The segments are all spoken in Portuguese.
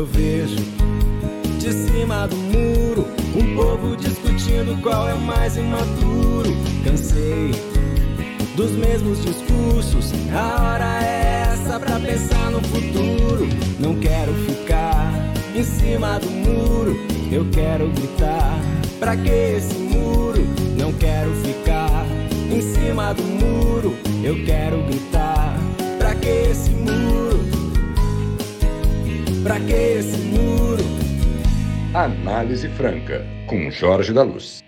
eu vejo de cima do muro um povo discutindo qual é o mais imaturo. Cansei dos mesmos discursos, a hora é essa pra pensar no futuro. Não quero ficar em cima do muro, eu quero gritar. Pra que esse muro? Não quero ficar em cima do muro, eu quero gritar. Pra que esse muro? Pra que esse muro? Análise Franca, com Jorge da Luz.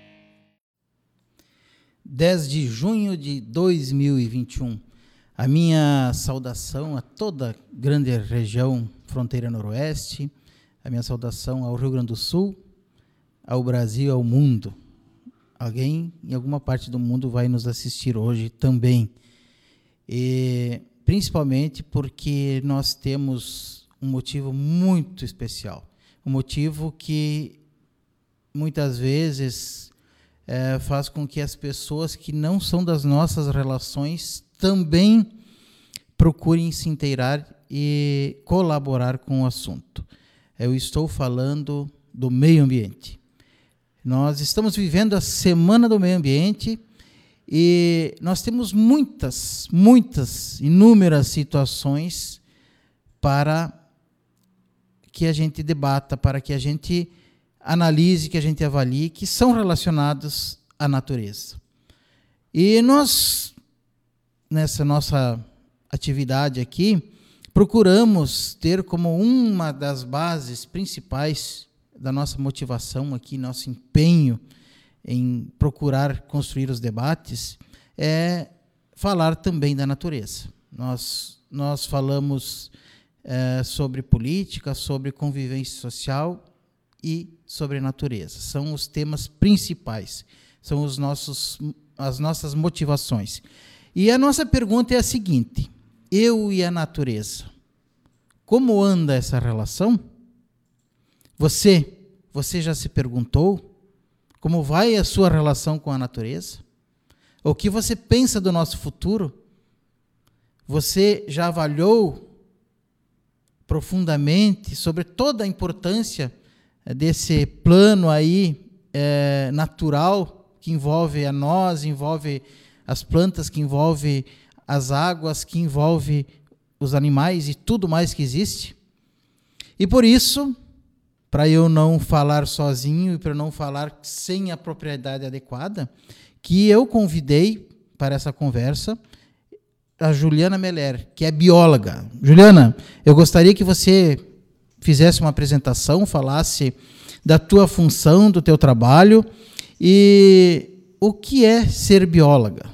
10 de junho de 2021. A minha saudação a toda a grande região fronteira noroeste, a minha saudação ao Rio Grande do Sul, ao Brasil, ao mundo. Alguém em alguma parte do mundo vai nos assistir hoje também. E principalmente porque nós temos um motivo muito especial, um motivo que muitas vezes é, faz com que as pessoas que não são das nossas relações também procurem se inteirar e colaborar com o assunto. Eu estou falando do meio ambiente. Nós estamos vivendo a Semana do Meio Ambiente e nós temos muitas, muitas, inúmeras situações para que a gente debata, para que a gente analise, que a gente avalie, que são relacionados à natureza. E nós, nessa nossa atividade aqui, procuramos ter como uma das bases principais da nossa motivação aqui, nosso empenho em procurar construir os debates, é falar também da natureza. Nós, nós falamos é, sobre política, sobre convivência social e sobre natureza. São os temas principais, são os nossos, as nossas motivações. E a nossa pergunta é a seguinte: eu e a natureza, como anda essa relação? Você, você já se perguntou como vai a sua relação com a natureza? O que você pensa do nosso futuro? Você já avaliou profundamente sobre toda a importância desse plano aí é, natural que envolve a nós, envolve as plantas, que envolve as águas, que envolve os animais e tudo mais que existe. E por isso, para eu não falar sozinho e para não falar sem a propriedade adequada, que eu convidei para essa conversa a Juliana Meller, que é bióloga. Juliana, eu gostaria que você fizesse uma apresentação, falasse da tua função, do teu trabalho e o que é ser bióloga.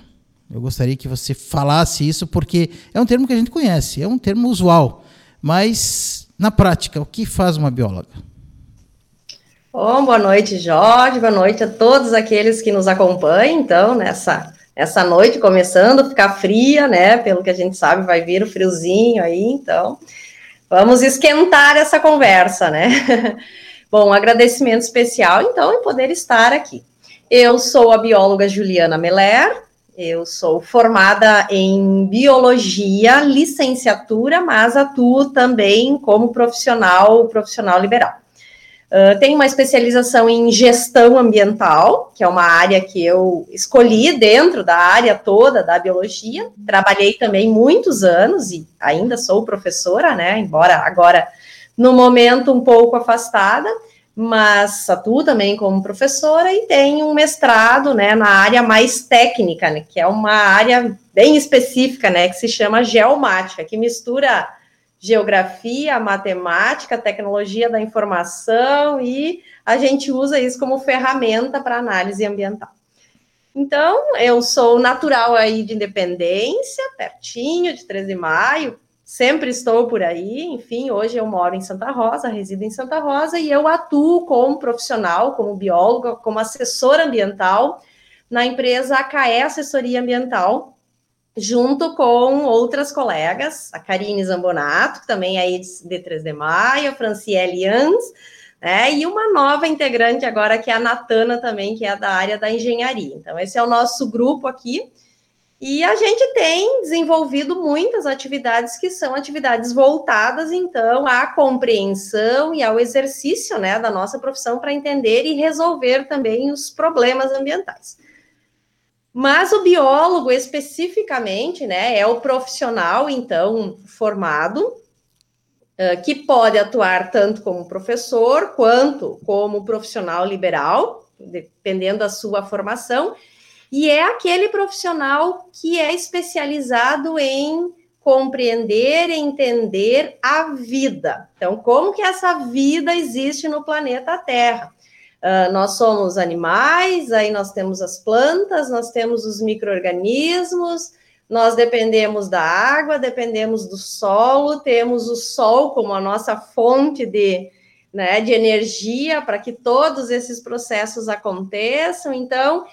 Eu gostaria que você falasse isso porque é um termo que a gente conhece, é um termo usual, mas na prática, o que faz uma bióloga? Bom, boa noite, Jorge, boa noite a todos aqueles que nos acompanham, então, nessa, nessa noite, começando a ficar fria, né, pelo que a gente sabe, vai vir o friozinho aí, então, Vamos esquentar essa conversa, né? Bom, um agradecimento especial, então, em poder estar aqui. Eu sou a bióloga Juliana Meller, eu sou formada em biologia, licenciatura, mas atuo também como profissional, profissional liberal. Uh, tenho uma especialização em gestão ambiental, que é uma área que eu escolhi dentro da área toda da biologia. Trabalhei também muitos anos e ainda sou professora, né? Embora agora no momento um pouco afastada, mas atuo também como professora e tenho um mestrado, né, na área mais técnica, né, que é uma área bem específica, né, que se chama geomática, que mistura geografia, matemática, tecnologia da informação e a gente usa isso como ferramenta para análise ambiental. Então, eu sou natural aí de Independência, pertinho de 13 de maio, sempre estou por aí, enfim, hoje eu moro em Santa Rosa, resido em Santa Rosa e eu atuo como profissional, como bióloga, como assessora ambiental na empresa AKE Assessoria Ambiental, junto com outras colegas, a Karine Zambonato, que também é de 3 de maio, a Franciele Ans, né, e uma nova integrante agora, que é a Natana também, que é da área da engenharia. Então, esse é o nosso grupo aqui, E a gente tem desenvolvido muitas atividades que são atividades voltadas, então, à compreensão e ao exercício né, da nossa profissão para entender e resolver também os problemas ambientais. Mas o biólogo, especificamente, né, é o profissional, então, formado, que pode atuar tanto como professor quanto como profissional liberal, dependendo da sua formação, e é aquele profissional que é especializado em compreender e entender a vida. Então, como que essa vida existe no planeta Terra? Uh, nós somos animais, aí nós temos as plantas, nós temos os micro-organismos, nós dependemos da água, dependemos do solo, temos o sol como a nossa fonte de, né, de energia para que todos esses processos aconteçam. Então,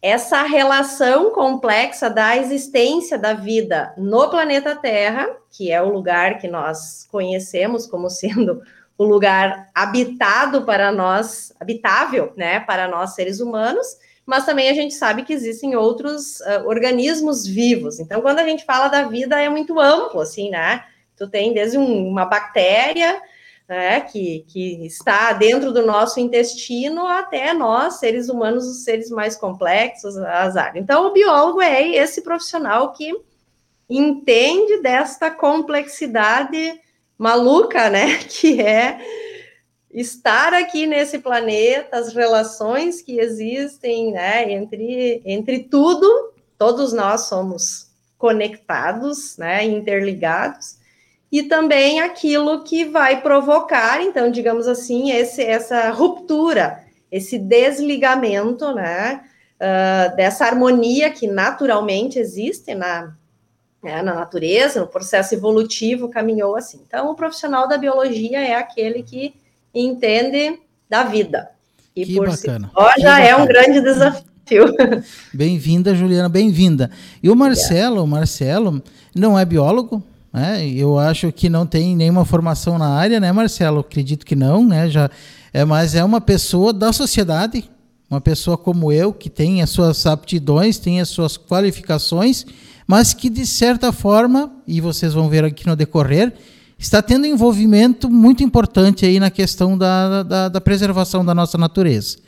essa relação complexa da existência da vida no planeta Terra, que é o lugar que nós conhecemos como sendo o lugar habitado para nós, habitável, né, para nós seres humanos, mas também a gente sabe que existem outros uh, organismos vivos. Então, quando a gente fala da vida, é muito amplo, assim, né? Tu tem desde um, uma bactéria, né, que, que está dentro do nosso intestino, até nós, seres humanos, os seres mais complexos, áreas. Então, o biólogo é esse profissional que entende desta complexidade maluca, né, que é estar aqui nesse planeta, as relações que existem, né, entre, entre tudo, todos nós somos conectados, né, interligados, e também aquilo que vai provocar, então, digamos assim, esse, essa ruptura, esse desligamento, né, uh, dessa harmonia que naturalmente existe na, né, na natureza, no processo evolutivo, caminhou assim. Então, o profissional da biologia é aquele que entende da vida. E que por bacana. si só já é um grande desafio. Bem-vinda, Juliana, bem-vinda. E o Marcelo, o Marcelo não é biólogo, né? Eu acho que não tem nenhuma formação na área, né, Marcelo? Acredito que não, né? Já é, mas é uma pessoa da sociedade, uma pessoa como eu que tem as suas aptidões, tem as suas qualificações, mas que de certa forma, e vocês vão ver aqui no decorrer, está tendo envolvimento muito importante aí na questão da, da, da preservação da nossa natureza.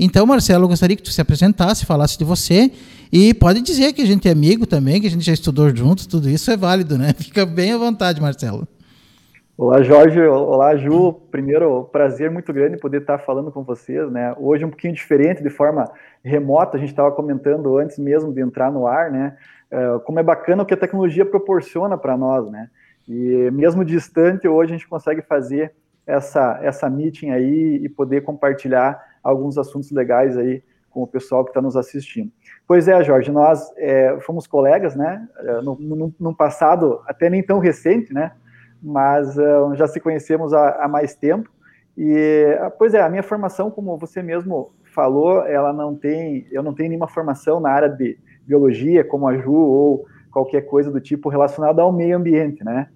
Então, Marcelo, eu gostaria que tu se apresentasse, falasse de você e pode dizer que a gente é amigo também, que a gente já estudou juntos, tudo isso é válido, né? Fica bem à vontade, Marcelo. Olá, Jorge. Olá, Ju. Primeiro, prazer muito grande poder estar falando com vocês, né? Hoje um pouquinho diferente, de forma remota, a gente estava comentando antes mesmo de entrar no ar, né? Uh, como é bacana o que a tecnologia proporciona para nós, né? E mesmo distante, hoje a gente consegue fazer essa, essa meeting aí e poder compartilhar alguns assuntos legais aí com o pessoal que está nos assistindo. Pois é, Jorge, nós é, fomos colegas, né, é, num passado até nem tão recente, né, mas uh, já se conhecemos há, há, mais tempo, e, pois é, a minha formação, como você mesmo falou, ela não tem, eu não tenho nenhuma formação na área de biologia, como a Ju, ou qualquer coisa do tipo relacionada ao meio ambiente, né,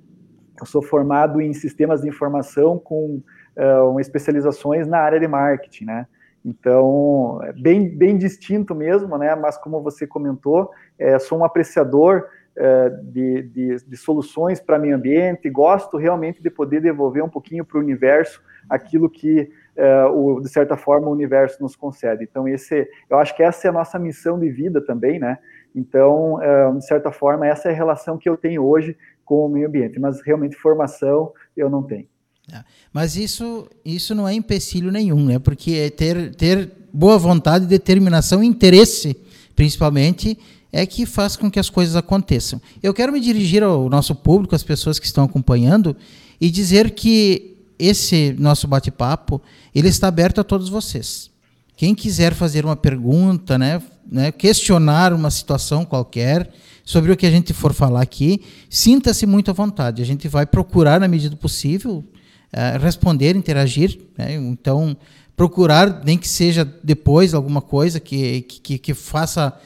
eu sou formado em sistemas de informação com uh, especializações na área de marketing, né, então, é bem, bem distinto mesmo, né? Mas como você comentou, é, sou um apreciador é, de, de, de, soluções para meio ambiente, gosto realmente de poder devolver um pouquinho para o universo aquilo que, o, de certa forma, o universo nos concede. Então, esse, eu acho que essa é a nossa missão de vida também, né? Então, é, de certa forma, essa é a relação que eu tenho hoje com o meio ambiente, mas realmente formação eu não tenho. É. Mas isso, isso não é empecilho nenhum, né? Porque é ter, ter boa vontade, determinação, interesse, principalmente, é que faz com que as coisas aconteçam. Eu quero me dirigir ao nosso público, às pessoas que estão acompanhando, e dizer que esse nosso bate-papo ele está aberto a todos vocês. Quem quiser fazer uma pergunta, né, né, questionar uma situação qualquer sobre o que a gente for falar aqui, sinta-se muito à vontade. A gente vai procurar, na medida do possível, uh, responder, interagir. Né? Então, procurar, nem que seja depois alguma coisa que, que, que faça,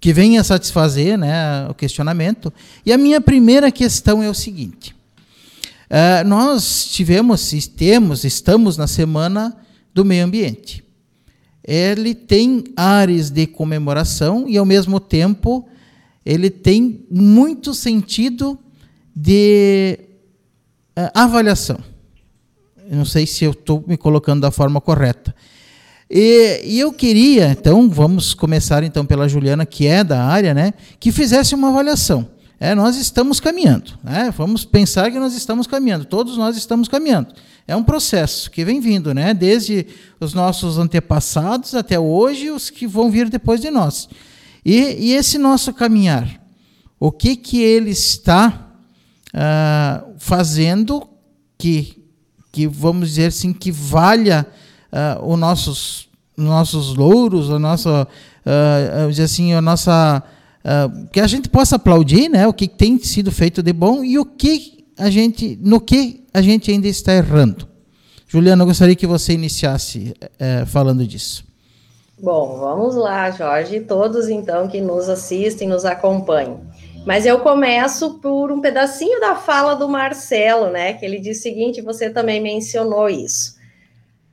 que, venha satisfazer né, o questionamento. E a minha primeira questão é o seguinte. Uh, nós tivemos, temos, estamos na semana do meio ambiente. Ele tem áreas de comemoração e, ao mesmo tempo, ele tem muito sentido de uh, avaliação. Eu não sei se eu estou me colocando da forma correta. E, e, eu queria, então, vamos começar então pela Juliana, que é da área, né, que fizesse uma avaliação. É, nós estamos caminhando, né? vamos pensar que nós estamos caminhando, todos nós estamos caminhando. É um processo que vem vindo, né? desde os nossos antepassados até hoje, os que vão vir depois de nós. E, e esse nosso caminhar, o que, que ele está uh, fazendo que, que, vamos dizer assim, que valha uh, os nossos, nossos louros, a nossa, uh, assim, a nossa, uh, que a gente possa aplaudir, né, o que tem sido feito de bom e o que a gente, no que a gente ainda está errando. Juliana, eu gostaria que você iniciasse uh, falando disso. Bom, vamos lá, Jorge, todos então que nos assistem, nos acompanham. Mas eu começo por um pedacinho da fala do Marcelo, né? Que ele diz o seguinte: você também mencionou isso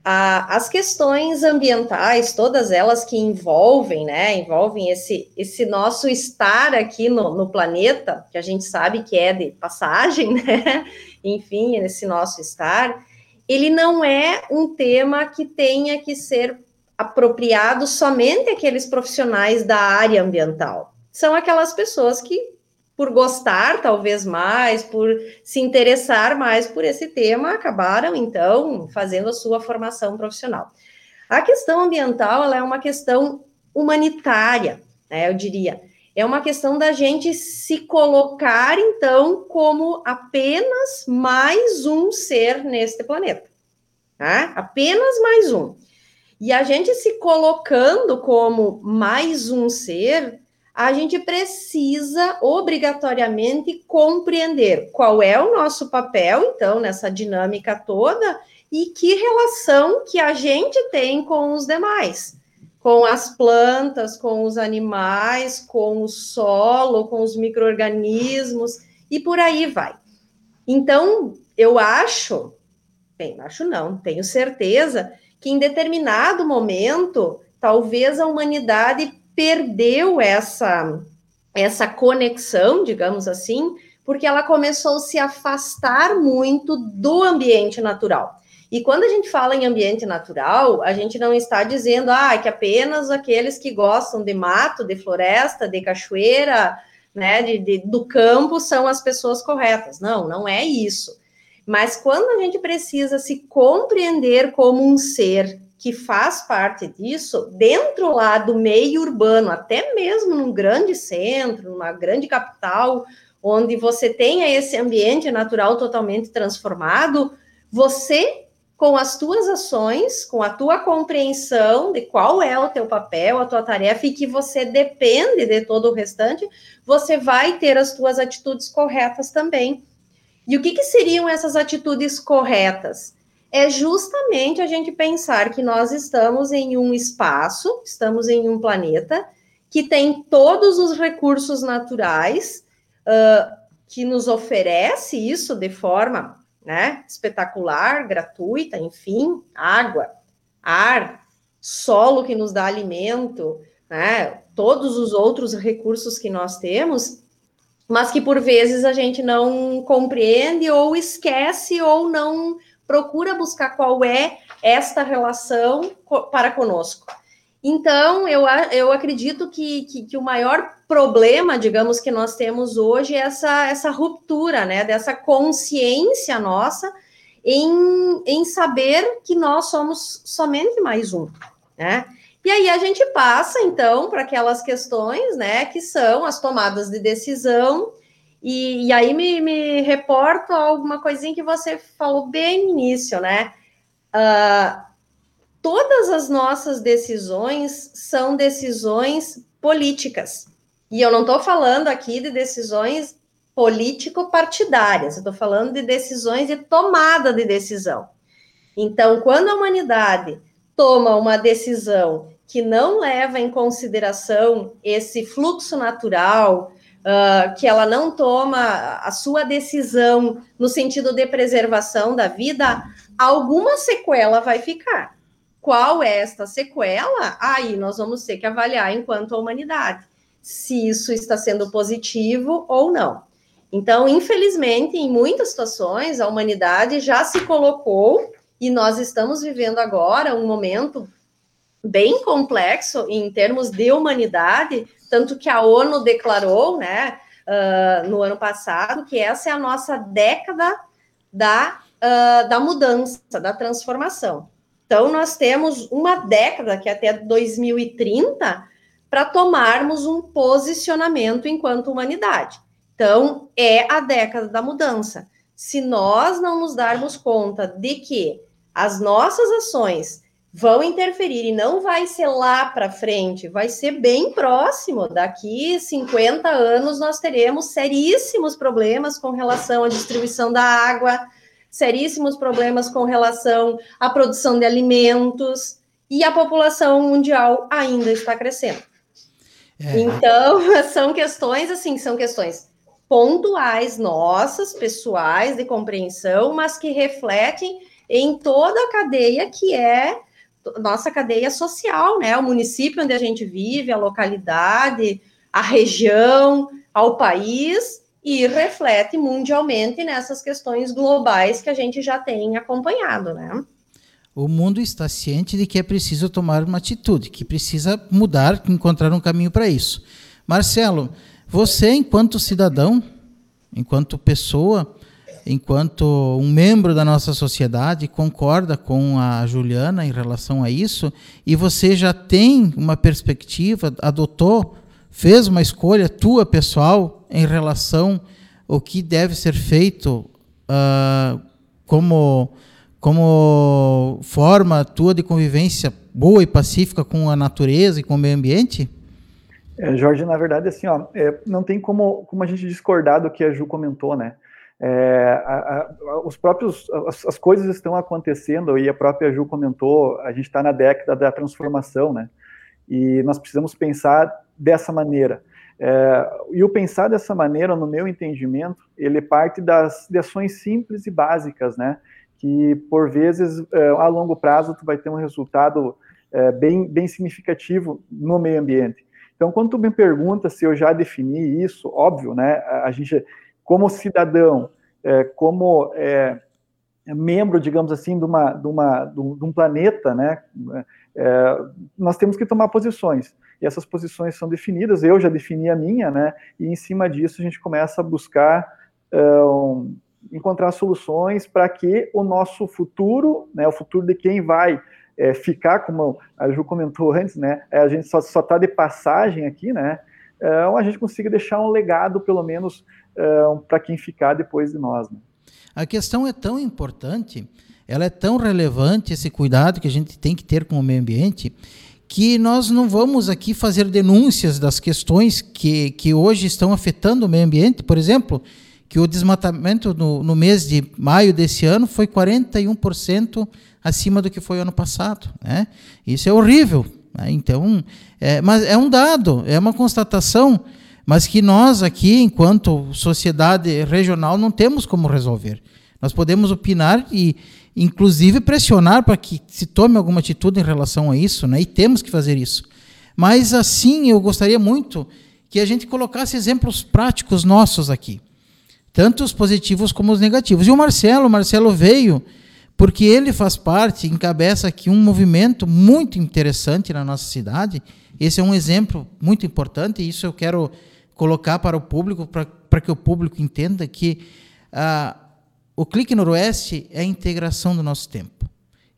as questões ambientais, todas elas que envolvem, né, envolvem esse, esse nosso estar aqui no, no planeta, que a gente sabe que é de passagem, né, enfim, esse nosso estar, ele não é um tema que tenha que ser apropriado somente àqueles profissionais da área ambiental. São aquelas pessoas que por gostar talvez mais, por se interessar mais por esse tema, acabaram então fazendo a sua formação profissional. A questão ambiental é uma questão humanitária, né, eu diria. É uma questão da gente se colocar então como apenas mais um ser neste planeta. Tá? Apenas mais um. E a gente se colocando como mais um ser, a gente precisa obrigatoriamente compreender qual é o nosso papel, então, nessa dinâmica toda e que relação que a gente tem com os demais, com as plantas, com os animais, com o solo, com os micro-organismos e por aí vai. Então, eu acho, bem, acho não, tenho certeza que em determinado momento, talvez a humanidade perdeu essa, essa conexão, digamos assim, porque ela começou a se afastar muito do ambiente natural. E quando a gente fala em ambiente natural, a gente não está dizendo ah, que apenas aqueles que gostam de mato, de floresta, de cachoeira, né, de, de, do campo são as pessoas corretas. Não, não é isso. Mas quando a gente precisa se compreender como um ser que faz parte disso, dentro lá do meio urbano, até mesmo num grande centro, numa grande capital, onde você tenha esse ambiente natural totalmente transformado, você com as tuas ações, com a tua compreensão de qual é o teu papel, a tua tarefa e que você depende de todo o restante, você vai ter as tuas atitudes corretas também. E o que, que seriam essas atitudes corretas? É justamente a gente pensar que nós estamos em um espaço, estamos em um planeta que tem todos os recursos naturais uh, que nos oferece isso de forma né, espetacular, gratuita, enfim, água, ar, solo que nos dá alimento, né, todos os outros recursos que nós temos, mas que por vezes a gente não compreende ou esquece ou não procura buscar qual é esta relação para conosco. Então, eu, eu acredito que, que, que, o maior problema, digamos, que nós temos hoje é essa, essa ruptura, né, dessa consciência nossa em, em saber que nós somos somente mais um, né? E aí a gente passa, então, para aquelas questões, né, que são as tomadas de decisão, e, e aí me, me, reporto a alguma coisinha que você falou bem no início, né? Uh, todas as nossas decisões são decisões políticas. E eu não estou falando aqui de decisões político-partidárias, eu estou falando de decisões de tomada de decisão. Então, quando a humanidade toma uma decisão que não leva em consideração esse fluxo natural, uh, que ela não toma a sua decisão no sentido de preservação da vida, alguma sequela vai ficar. Qual é esta sequela? Aí nós vamos ter que avaliar enquanto a humanidade. se isso está sendo positivo ou não. Então, infelizmente, em muitas situações, a humanidade já se colocou e nós estamos vivendo agora um momento bem complexo em termos de humanidade, tanto que a ONU declarou, né, uh, no ano passado, que essa é a nossa década da, uh, da mudança, da transformação. Então, nós temos uma década, que é até 2030, para tomarmos um posicionamento enquanto humanidade. Então, é a década da mudança. Se nós não nos darmos conta de que as nossas ações vão interferir e não vai ser lá para frente, vai ser bem próximo. Daqui 50 anos nós teremos seríssimos problemas com relação à distribuição da água, seríssimos problemas com relação à produção de alimentos e a população mundial ainda está crescendo. É. Então, são questões assim, são questões pontuais nossas, pessoais de compreensão, mas que refletem em toda a cadeia que é nossa cadeia social, né? O município onde a gente vive, a localidade, a região, ao país e reflete mundialmente nessas questões globais que a gente já tem acompanhado, né? O mundo está ciente de que é preciso tomar uma atitude, que precisa mudar, encontrar um caminho para isso. Marcelo, você, enquanto cidadão, enquanto pessoa, enquanto um membro da nossa sociedade concorda com a Juliana em relação a isso e você já tem uma perspectiva, adotou, fez uma escolha tua pessoal em relação ao que deve ser feito uh, como como forma tua de convivência boa e pacífica com a natureza e com o meio ambiente? É, Jorge, na verdade, assim, ó, é, não tem como, como a gente discordar do que a Ju comentou, né? É, a, a, os próprios, as, as, coisas estão acontecendo, e a própria Ju comentou, a gente está na década da transformação, né? E nós precisamos pensar dessa maneira. É, e o pensar dessa maneira, no meu entendimento, ele parte das de ações simples e básicas, né? Que por vezes, é, a longo prazo, tu vai ter um resultado é, bem, bem significativo no meio ambiente. Então, quando tu me pergunta se eu já defini isso, óbvio, né? A gente como cidadão, é, como é, membro, digamos assim, de, uma, de, uma, de um planeta, né, é, nós temos que tomar posições. E essas posições são definidas, eu já defini a minha, né, e em cima disso a gente começa a buscar é, um, encontrar soluções para que o nosso futuro, né, o futuro de quem vai é, ficar, como a Ju comentou antes, né, a gente só está de passagem aqui, né, é, a gente consiga deixar um legado, pelo menos, para quem ficar depois de nós. Né? A questão é tão importante, ela é tão relevante, esse cuidado que a gente tem que ter com o meio ambiente, que nós não vamos aqui fazer denúncias das questões que, que hoje estão afetando o meio ambiente. Por exemplo, que o desmatamento no, no mês de maio desse ano foi 41% acima do que foi ano passado. Né? Isso é horrível. Né? Então, é, mas é um dado, é uma constatação mas que nós aqui, enquanto sociedade regional, não temos como resolver. Nós podemos opinar e, inclusive, pressionar para que se tome alguma atitude em relação a isso, né? e temos que fazer isso. Mas, assim, eu gostaria muito que a gente colocasse exemplos práticos nossos aqui, tanto os positivos como os negativos. E o Marcelo, o Marcelo veio porque ele faz parte, encabeça aqui um movimento muito interessante na nossa cidade. Esse é um exemplo muito importante, e isso eu quero colocar para o público, para que o público entenda que ah, o Clique Noroeste é a integração do nosso tempo.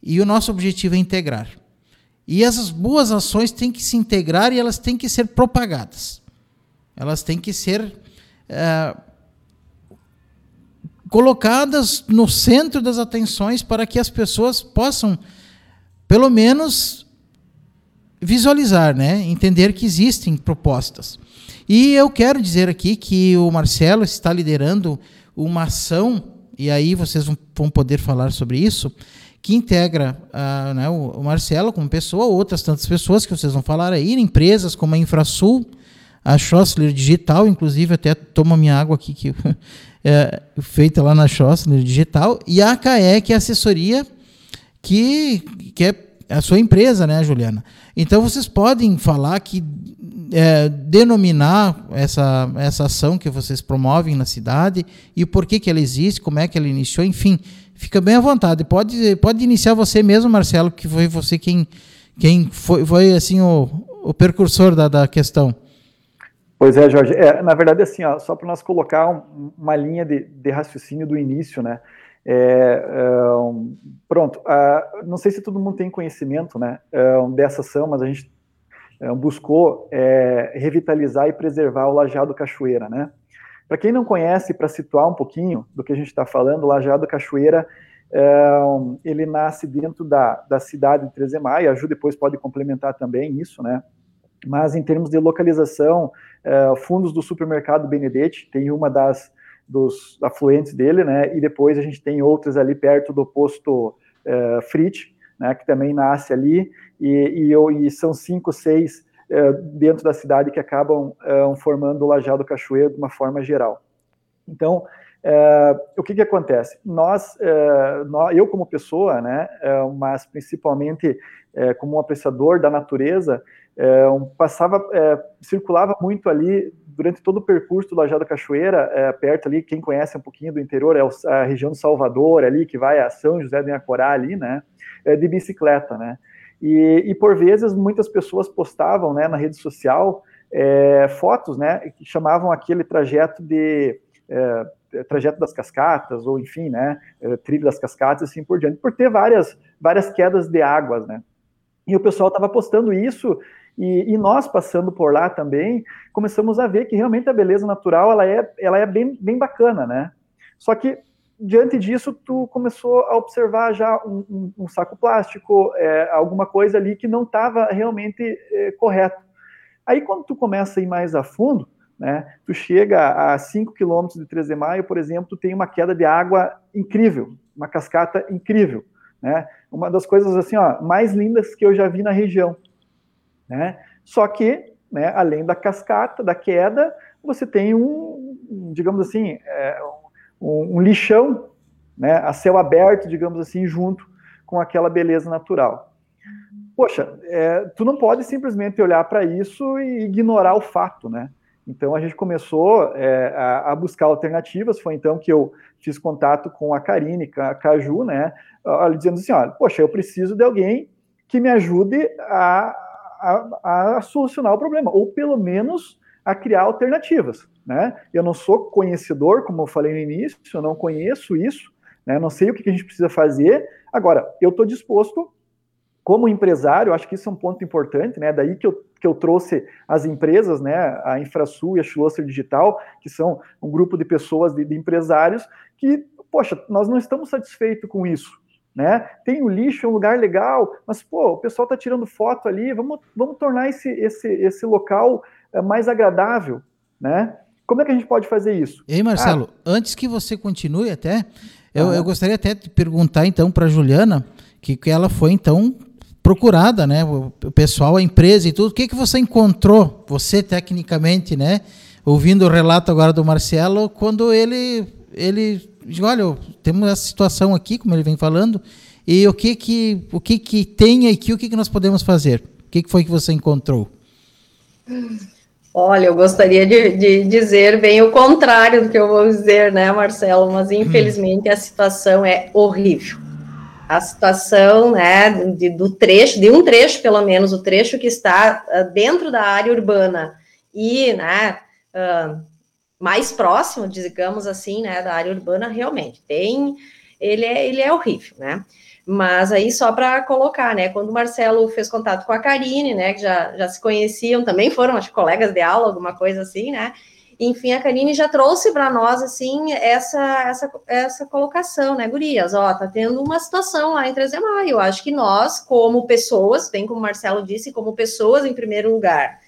E o nosso objetivo é integrar. E essas boas ações têm que se integrar e elas têm que ser propagadas. Elas têm que ser ah, colocadas no centro das atenções para que as pessoas possam, pelo menos, visualizar, né? entender que existem propostas. E eu quero dizer aqui que o Marcelo está liderando uma ação, e aí vocês vão poder falar sobre isso, que integra uh, né, o Marcelo como pessoa, outras tantas pessoas que vocês vão falar aí, empresas como a Infrasul, a Schossler Digital, inclusive até toma minha água aqui, que é feita lá na Schossler Digital, e a AKE, que é a assessoria que, que é a sua empresa, né, Juliana? Então vocês podem falar que é, denominar essa, essa ação que vocês promovem na cidade e por que, que ela existe, como é que ela iniciou, enfim, fica bem à vontade. Pode, pode iniciar você mesmo, Marcelo, que foi você quem, quem foi, foi assim o, o precursor da, da questão. Pois é, Jorge. É, na verdade, assim, ó, só para nós colocar um, uma linha de, de, raciocínio do início, né? É, um, pronto, uh, não sei se todo mundo tem conhecimento né, uh, dessa ação, mas a gente uh, buscou é, revitalizar e preservar o Lajeado Cachoeira. Né? Para quem não conhece, para situar um pouquinho do que a gente está falando, o Lajeado Cachoeira ele nasce dentro da, da cidade de Trezemaia, a Ju depois pode complementar também isso, né? mas em termos de localização, fundos do supermercado Benedetti tem uma das dos afluentes dele, né? E depois a gente tem outras ali perto do posto uh, Frit, né? Que também nasce ali e, e, e são cinco, seis uh, dentro da cidade que acabam uh, formando o Lajado Cachoeiro de uma forma geral. Então, o que que acontece? Nós, nós, eu como pessoa, né? mas principalmente como um apreciador da natureza, passava, circulava muito ali durante todo o percurso do Lajado Cachoeira, é, perto ali, quem conhece um pouquinho do interior, é a região do Salvador ali, que vai a São José do Inhacorá ali, né, é, de bicicleta, né, e, e, por vezes muitas pessoas postavam, né, na rede social, é, fotos, né, que chamavam aquele trajeto de é, trajeto das cascatas, ou enfim, né, é, trilha das cascatas, assim por diante, por ter várias, várias quedas de águas, né, e o pessoal estava postando isso e, e, nós, passando por lá também, começamos a ver que realmente a beleza natural ela é, ela é bem, bem bacana, né? Só que, diante disso, tu começou a observar já um, um, um saco plástico, é, alguma coisa ali que não estava realmente é, correto. Aí, quando tu começa a ir mais a fundo, né, tu chega a 5 quilômetros de 13 de maio, por exemplo, tu tem uma queda de água incrível, uma cascata incrível, né? Uma das coisas assim, ó, mais lindas que eu já vi na região. Né? Só que, né, além da cascata, da queda, você tem um, digamos assim, é, um, um, lixão né, a céu aberto, digamos assim, junto com aquela beleza natural. Poxa, é, tu não pode simplesmente olhar para isso e ignorar o fato, né? Então a gente começou é, a, a, buscar alternativas. Foi então que eu fiz contato com a Karine, com a Caju, né? Dizendo assim: olha, poxa, eu preciso de alguém que me ajude a, a, a solucionar o problema, ou pelo menos a criar alternativas. Né? Eu não sou conhecedor, como eu falei no início, eu não conheço isso, né? não sei o que a gente precisa fazer. Agora, eu estou disposto, como empresário, acho que isso é um ponto importante, né? daí que eu, que eu trouxe as empresas, né? a InfraSul e a Schlusser Digital, que são um grupo de pessoas, de, de empresários, que, poxa, nós não estamos satisfeitos com isso né? Tem o lixo, é um lugar legal, mas pô, o pessoal está tirando foto ali, vamos, vamos tornar esse, esse, esse local eh, mais agradável, né? Como é que a gente pode fazer isso? Ei, Marcelo, ah, antes que você continue até, eu, ah, eu gostaria até de perguntar então para Juliana, que, que ela foi então procurada, né? O, o pessoal, a empresa e tudo, o que, que você encontrou, você tecnicamente, né? Ouvindo o relato agora do Marcelo, quando ele, ele olha, temos essa situação aqui, como ele vem falando, e o que que, o que, que tem aqui, o que, que nós podemos fazer? O que, que foi que você encontrou? Olha, eu gostaria de, de, dizer bem o contrário do que eu vou dizer, né, Marcelo? Mas infelizmente a situação é horrível. A situação, né, de, do trecho, de um trecho pelo menos, o trecho que está uh, dentro da área urbana e, né, uh, mais próximo, digamos assim, né, da área urbana, realmente tem, ele é, ele é horrível, né? Mas aí só para colocar, né, quando o Marcelo fez contato com a Karine, né, que já, já se conheciam, também foram, acho, colegas de aula, alguma coisa assim, né? Enfim, a Karine já trouxe para nós, assim, essa, essa, essa colocação, né, gurias? Ó, tá tendo uma situação lá em 13 de maio. Eu acho que nós, como pessoas, bem como o Marcelo disse, como pessoas em primeiro lugar,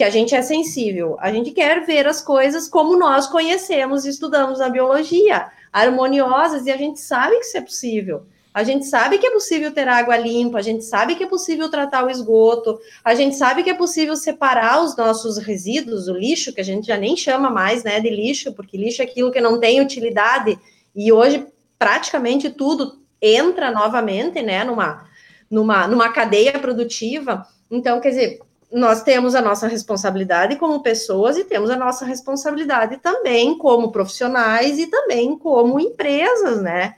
que a gente é sensível, a gente quer ver as coisas como nós conhecemos e estudamos na biologia, harmoniosas, e a gente sabe que isso é possível. A gente sabe que é possível ter água limpa, a gente sabe que é possível tratar o esgoto, a gente sabe que é possível separar os nossos resíduos, o lixo, que a gente já nem chama mais né, de lixo, porque lixo é aquilo que não tem utilidade, e hoje praticamente tudo entra novamente né, numa, numa, numa cadeia produtiva. Então, quer dizer, nós temos a nossa responsabilidade como pessoas e temos a nossa responsabilidade também como profissionais e também como empresas, né?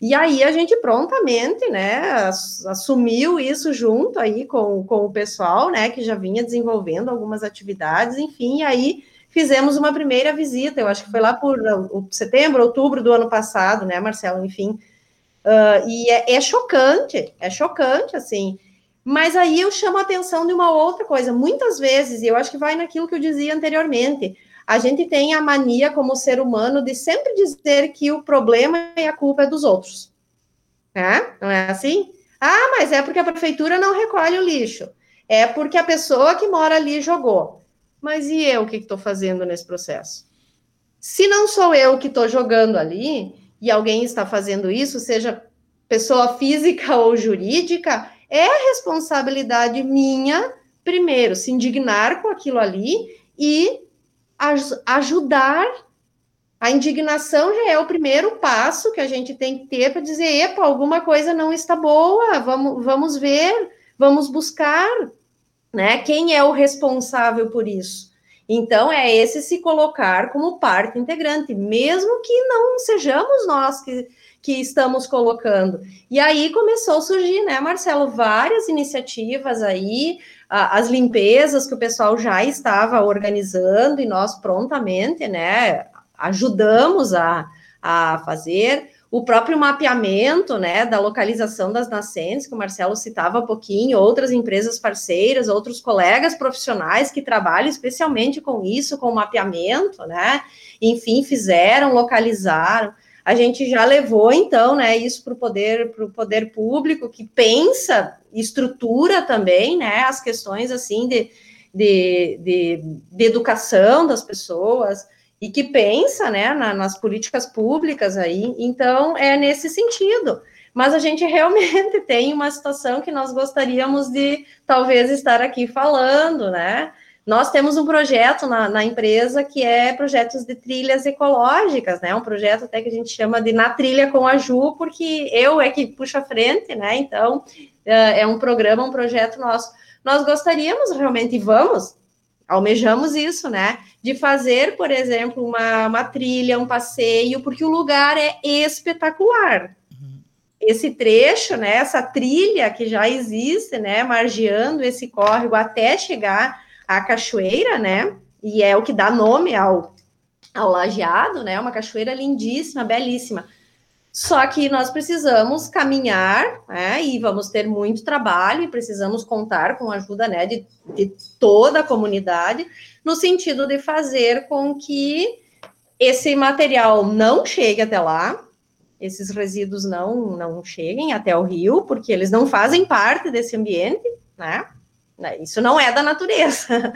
E aí a gente prontamente, né, assumiu isso junto aí com, com o pessoal, né, que já vinha desenvolvendo algumas atividades, enfim, e aí fizemos uma primeira visita, eu acho que foi lá por setembro, outubro do ano passado, né, Marcelo, enfim, uh, e é, é chocante, é chocante, assim, mas aí eu chamo a atenção de uma outra coisa. Muitas vezes, e eu acho que vai naquilo que eu dizia anteriormente, a gente tem a mania como ser humano de sempre dizer que o problema e a culpa é dos outros. Né? Não é assim? Ah, mas é porque a prefeitura não recolhe o lixo. É porque a pessoa que mora ali jogou. Mas e eu que estou fazendo nesse processo? Se não sou eu que estou jogando ali e alguém está fazendo isso, seja pessoa física ou jurídica, é responsabilidade minha, primeiro, se indignar com aquilo ali e ajudar. A indignação já é o primeiro passo que a gente tem que ter para dizer: epa, alguma coisa não está boa, vamos, vamos ver, vamos buscar, né? Quem é o responsável por isso? Então, é esse se colocar como parte integrante, mesmo que não sejamos nós que, que estamos colocando. E aí começou a surgir, né, Marcelo, várias iniciativas aí, as limpezas que o pessoal já estava organizando e nós prontamente, né, ajudamos a, a fazer o próprio mapeamento, né, da localização das nascentes, que o Marcelo citava há pouquinho, outras empresas parceiras, outros colegas profissionais que trabalham especialmente com isso, com mapeamento, né, enfim, fizeram, localizaram. A gente já levou, então, né, isso para o poder, poder público, que pensa, estrutura também, né, as questões, assim, de, de, de, de educação das pessoas, e que pensa, né, na, nas políticas públicas aí, então, é nesse sentido. Mas a gente realmente tem uma situação que nós gostaríamos de, talvez, estar aqui falando, né, nós temos um projeto na, na, empresa que é projetos de trilhas ecológicas, né? Um projeto até que a gente chama de Na Trilha com a Ju, porque eu é que puxa a frente, né? Então, é, é um programa, um projeto nosso. Nós gostaríamos realmente, e vamos, almejamos isso, né? De fazer, por exemplo, uma, uma trilha, um passeio, porque o lugar é espetacular. Esse trecho, né? Essa trilha que já existe, né? Margeando esse córrego até chegar a cachoeira, né? E é o que dá nome ao, ao lajeado, né? Uma cachoeira lindíssima, belíssima. Só que nós precisamos caminhar, né? E vamos ter muito trabalho e precisamos contar com a ajuda, né? De, de toda a comunidade, no sentido de fazer com que esse material não chegue até lá, esses resíduos não não cheguem até o rio, porque eles não fazem parte desse ambiente, né? Né? Isso não é da natureza.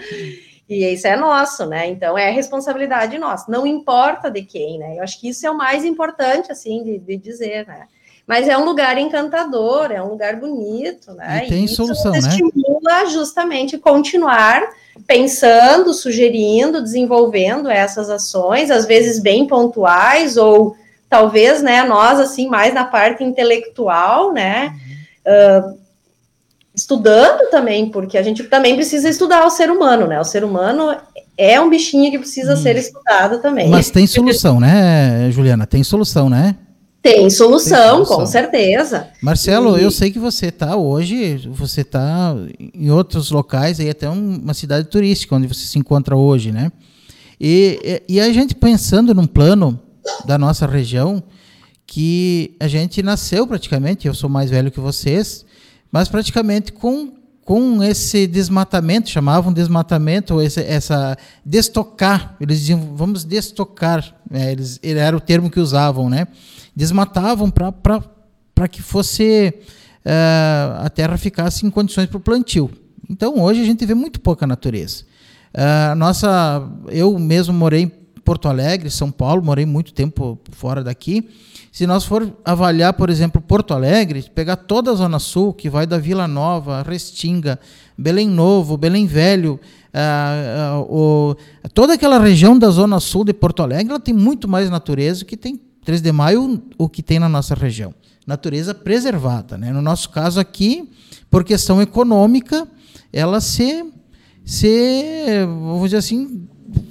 E isso é nosso, né? Então é responsabilidade nossa. Não importa de quem, né? Eu acho que isso é o mais importante, assim, de, de dizer, né? Mas é um lugar encantador, é um lugar bonito, né? E tem e solução, né? estimula justamente continuar pensando, sugerindo, desenvolvendo essas ações, às vezes bem pontuais, ou talvez, né, nós, assim, mais na parte intelectual, né? Uhum. Uh, estudando também, porque a gente também precisa estudar o ser humano, né? O ser humano é um bichinho que precisa hum. ser estudado também. Mas tem solução, né, Juliana? Tem solução, né? Tem solução, tem solução. com certeza. Marcelo, e... eu sei que você está hoje, você está em outros locais, aí até uma cidade turística onde você se encontra hoje, né? E, e a gente pensando num plano da nossa região, que a gente nasceu praticamente, eu sou mais velho que vocês, mas praticamente com, com esse desmatamento, chamavam desmatamento, esse, essa destocar, eles diziam, vamos destocar, é, eles, era o termo que usavam, né? Desmatavam para que fosse uh, a terra ficasse em condições para o plantio. Então hoje a gente vê muito pouca natureza. Uh, nossa, eu mesmo morei Porto Alegre, São Paulo, morei muito tempo fora daqui. Se nós for avaliar, por exemplo, Porto Alegre, pegar toda a Zona Sul, que vai da Vila Nova, Restinga, Belém Novo, Belém Velho, ah, ah, o, toda aquela região da Zona Sul de Porto Alegre, ela tem muito mais natureza que tem 3 de maio, o que tem na nossa região. Natureza preservada. Né? No nosso caso aqui, por questão econômica, ela se se, vamos dizer assim,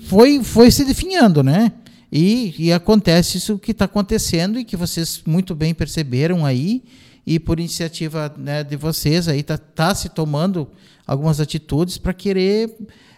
foi, foi se definhando, né? E, e acontece isso que está acontecendo e que vocês muito bem perceberam aí, e por iniciativa né, de vocês aí está tá se tomando algumas atitudes para querer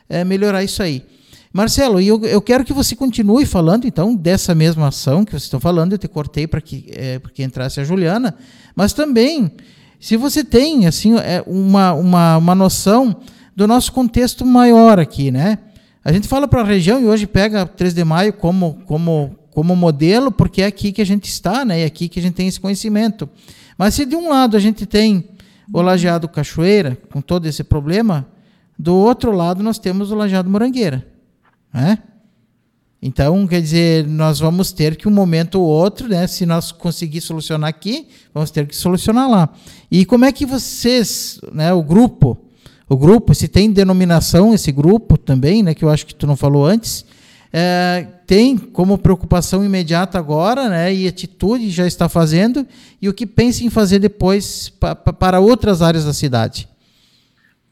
é, melhorar isso aí. Marcelo, eu, eu quero que você continue falando, então, dessa mesma ação que vocês estão falando. Eu te cortei para que, é, que entrasse a Juliana, mas também, se você tem assim é, uma, uma, uma noção do nosso contexto maior aqui, né? A gente fala para a região e hoje pega 3 de maio como, como, como modelo, porque é aqui que a gente está, né? é aqui que a gente tem esse conhecimento. Mas se de um lado a gente tem o Lajeado Cachoeira, com todo esse problema, do outro lado nós temos o Lajeado Morangueira. Né? Então, quer dizer, nós vamos ter que um momento ou outro, né, se nós conseguir solucionar aqui, vamos ter que solucionar lá. E como é que vocês, né, o grupo, o grupo, se tem denominação esse grupo também, né, que eu acho que tu não falou antes, é, tem como preocupação imediata agora, né, e atitude já está fazendo, e o que pensa em fazer depois pa, pa, para outras áreas da cidade?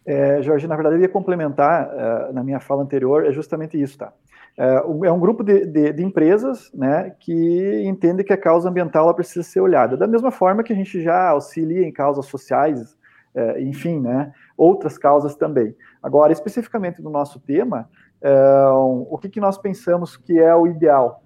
É, Jorge, na verdade, eu ia complementar uh, na minha fala anterior, é justamente isso, tá? É, é um grupo de, de, de, empresas né, que entende que a causa ambiental precisa ser olhada. Da mesma forma que a gente já auxilia em causas sociais, é, enfim, né, outras causas também. Agora, especificamente no nosso tema, é, o que, que nós pensamos que é o ideal?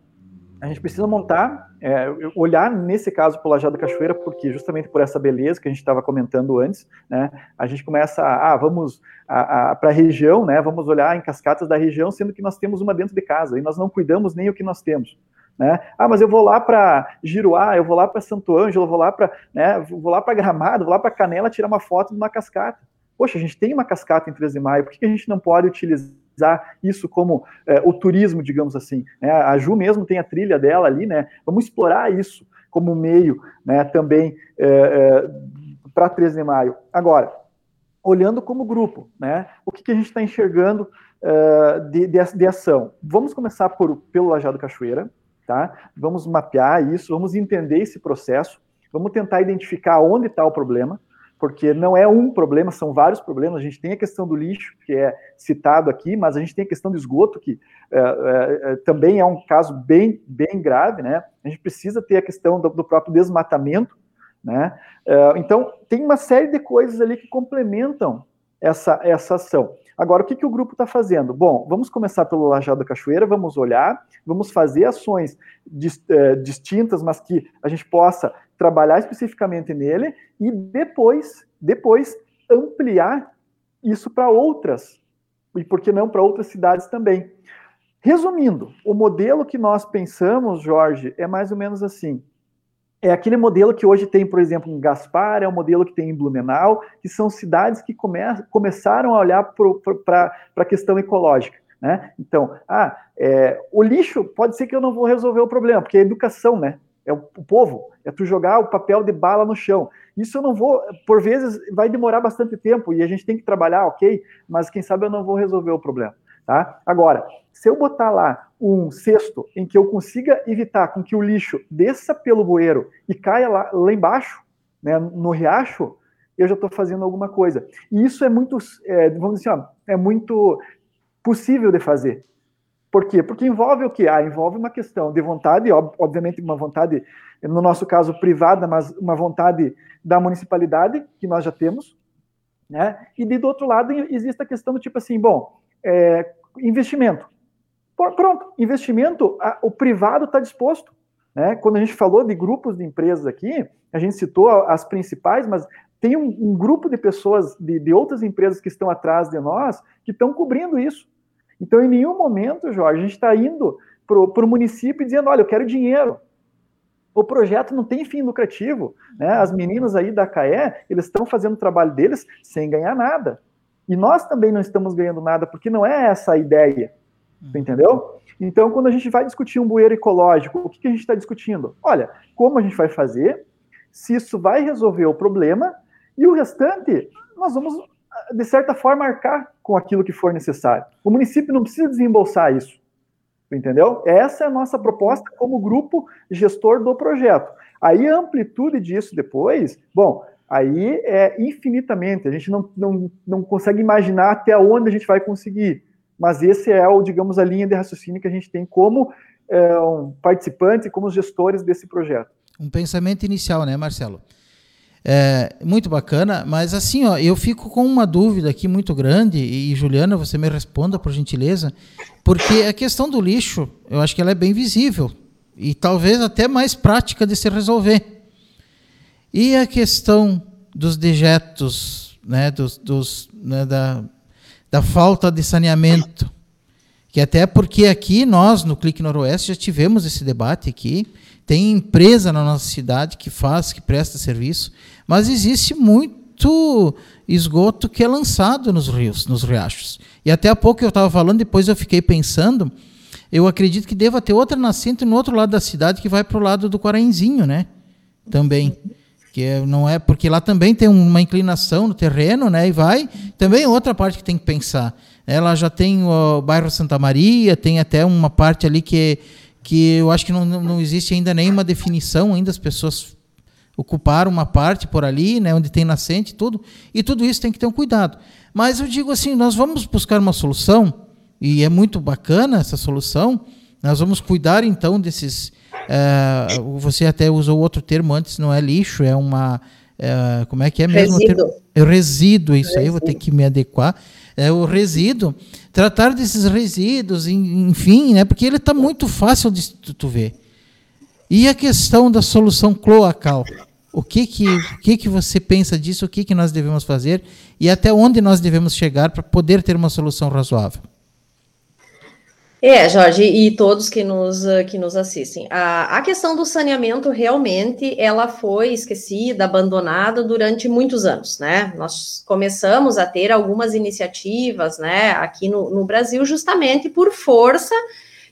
A gente precisa montar, é, olhar nesse caso para o Lajado Cachoeira, porque justamente por essa beleza que a gente estava comentando antes, né, a gente começa a, ah, vamos para a região, né, vamos olhar em cascatas da região, sendo que nós temos uma dentro de casa, e nós não cuidamos nem o que nós temos. Né? Ah, mas eu vou lá para Giruá, eu vou lá para Santo Ângelo, eu vou lá para né, vou lá para Gramado, vou lá para Canela tirar uma foto de uma cascata. Poxa, a gente tem uma cascata em 13 de maio, por que a gente não pode utilizar isso como é, o turismo, digamos assim? Né? A Ju mesmo tem a trilha dela ali, né? Vamos explorar isso como meio né, também é, é, para 13 de maio. Agora, olhando como grupo, né? O que, que a gente está enxergando é, de, de, de, ação? Vamos começar por, pelo Lajado Cachoeira, tá? Vamos mapear isso, vamos entender esse processo, vamos tentar identificar onde está o problema, porque não é um problema, são vários problemas. A gente tem a questão do lixo, que é citado aqui, mas a gente tem a questão do esgoto, que é, é, é também é um caso bem, bem grave, né? A gente precisa ter a questão do, do próprio desmatamento, né? É, então, tem uma série de coisas ali que complementam essa, essa ação. Agora, o que, que o grupo está fazendo? Bom, vamos começar pelo Lajado da Cachoeira, vamos olhar, vamos fazer ações é, distintas, mas que a gente possa trabalhar especificamente nele e depois, depois ampliar isso para outras, e por que não para outras cidades também. Resumindo, o modelo que nós pensamos, Jorge, é mais ou menos assim é aquele modelo que hoje tem, por exemplo, em Gaspar, é o modelo que tem em Blumenau, que são cidades que come começaram a olhar para a questão ecológica. Né? Então, ah, é, o lixo pode ser que eu não vou resolver o problema, porque é educação, né? É o, o, povo, é tu jogar o papel de bala no chão. Isso eu não vou, por vezes vai demorar bastante tempo e a gente tem que trabalhar, ok, mas quem sabe eu não vou resolver o problema. Tá? Agora, se eu botar lá um cesto em que eu consiga evitar com que o lixo desça pelo bueiro e caia lá, lá embaixo, né, no riacho, eu já estou fazendo alguma coisa. E isso é muito, é, vamos dizer assim, ó, é muito possível de fazer. Por quê? Porque envolve o quê? Ah, envolve uma questão de vontade, obviamente uma vontade, no nosso caso, privada, mas uma vontade da municipalidade, que nós já temos, né? E do outro lado existe a questão do tipo assim, bom, é, investimento. Pronto, investimento, o privado está disposto. Né? Quando a gente falou de grupos de empresas aqui, a gente citou as principais, mas tem um, um grupo de pessoas de, de, outras empresas que estão atrás de nós que estão cobrindo isso. Então, em nenhum momento, Jorge, a gente está indo para o município dizendo: olha, eu quero dinheiro. O projeto não tem fim lucrativo. Né? As meninas aí da CAE, eles estão fazendo o trabalho deles sem ganhar nada. E nós também não estamos ganhando nada, porque não é essa a ideia. Hum. Entendeu? Então, quando a gente vai discutir um bueiro ecológico, o que, que a gente está discutindo? Olha, como a gente vai fazer, se isso vai resolver o problema, e o restante, nós vamos, de certa forma, arcar com aquilo que for necessário. O município não precisa desembolsar isso. Entendeu? Essa é a nossa proposta como grupo gestor do projeto. Aí a amplitude disso depois, bom, Aí é infinitamente, a gente não, não, não consegue imaginar até onde a gente vai conseguir. Mas esse é, o, digamos, a linha de raciocínio que a gente tem como é, um participante, como gestores desse projeto. Um pensamento inicial, né, Marcelo? É, muito bacana, mas assim, ó, eu fico com uma dúvida aqui muito grande, e Juliana, você me responda por gentileza, porque a questão do lixo, eu acho que ela é bem visível, e talvez até mais prática de se resolver. E a questão dos dejetos, né, dos, dos né, da, da falta de saneamento, que até porque aqui nós, no Clique Noroeste, já tivemos esse debate aqui, tem empresa na nossa cidade que faz, que presta serviço, mas existe muito esgoto que é lançado nos rios, nos riachos. E até há pouco eu estava falando, depois eu fiquei pensando, eu acredito que deva ter outra nascente no outro lado da cidade que vai para o lado do Quarainzinho, né? Também. Que é, não é porque lá também tem uma inclinação no terreno, né? E vai. Também é outra parte que tem que pensar. Ela já tem o bairro Santa Maria, tem até uma parte ali que que eu acho que não, não existe ainda nenhuma definição, ainda as pessoas ocuparam uma parte por ali, né, onde tem nascente tudo, e tudo isso tem que ter um cuidado. Mas eu digo assim, nós vamos buscar uma solução, e é muito bacana essa solução, nós vamos cuidar então desses, é, você até usou outro termo antes, não é lixo, é uma, é, como é que é mesmo? Resíduo. É resíduo, isso resíduo. aí, vou ter que me adequar. É o resíduo, tratar desses resíduos, enfim, né? Porque ele está muito fácil de tu ver. E a questão da solução cloacal? O que que, o que que você pensa disso? O que que nós devemos fazer? E até onde nós devemos chegar para poder ter uma solução razoável? É, Jorge, e todos que nos, que nos assistem. A, a questão do saneamento realmente ela foi esquecida, abandonada durante muitos anos, né? Nós começamos a ter algumas iniciativas, né, aqui no, no Brasil, justamente por força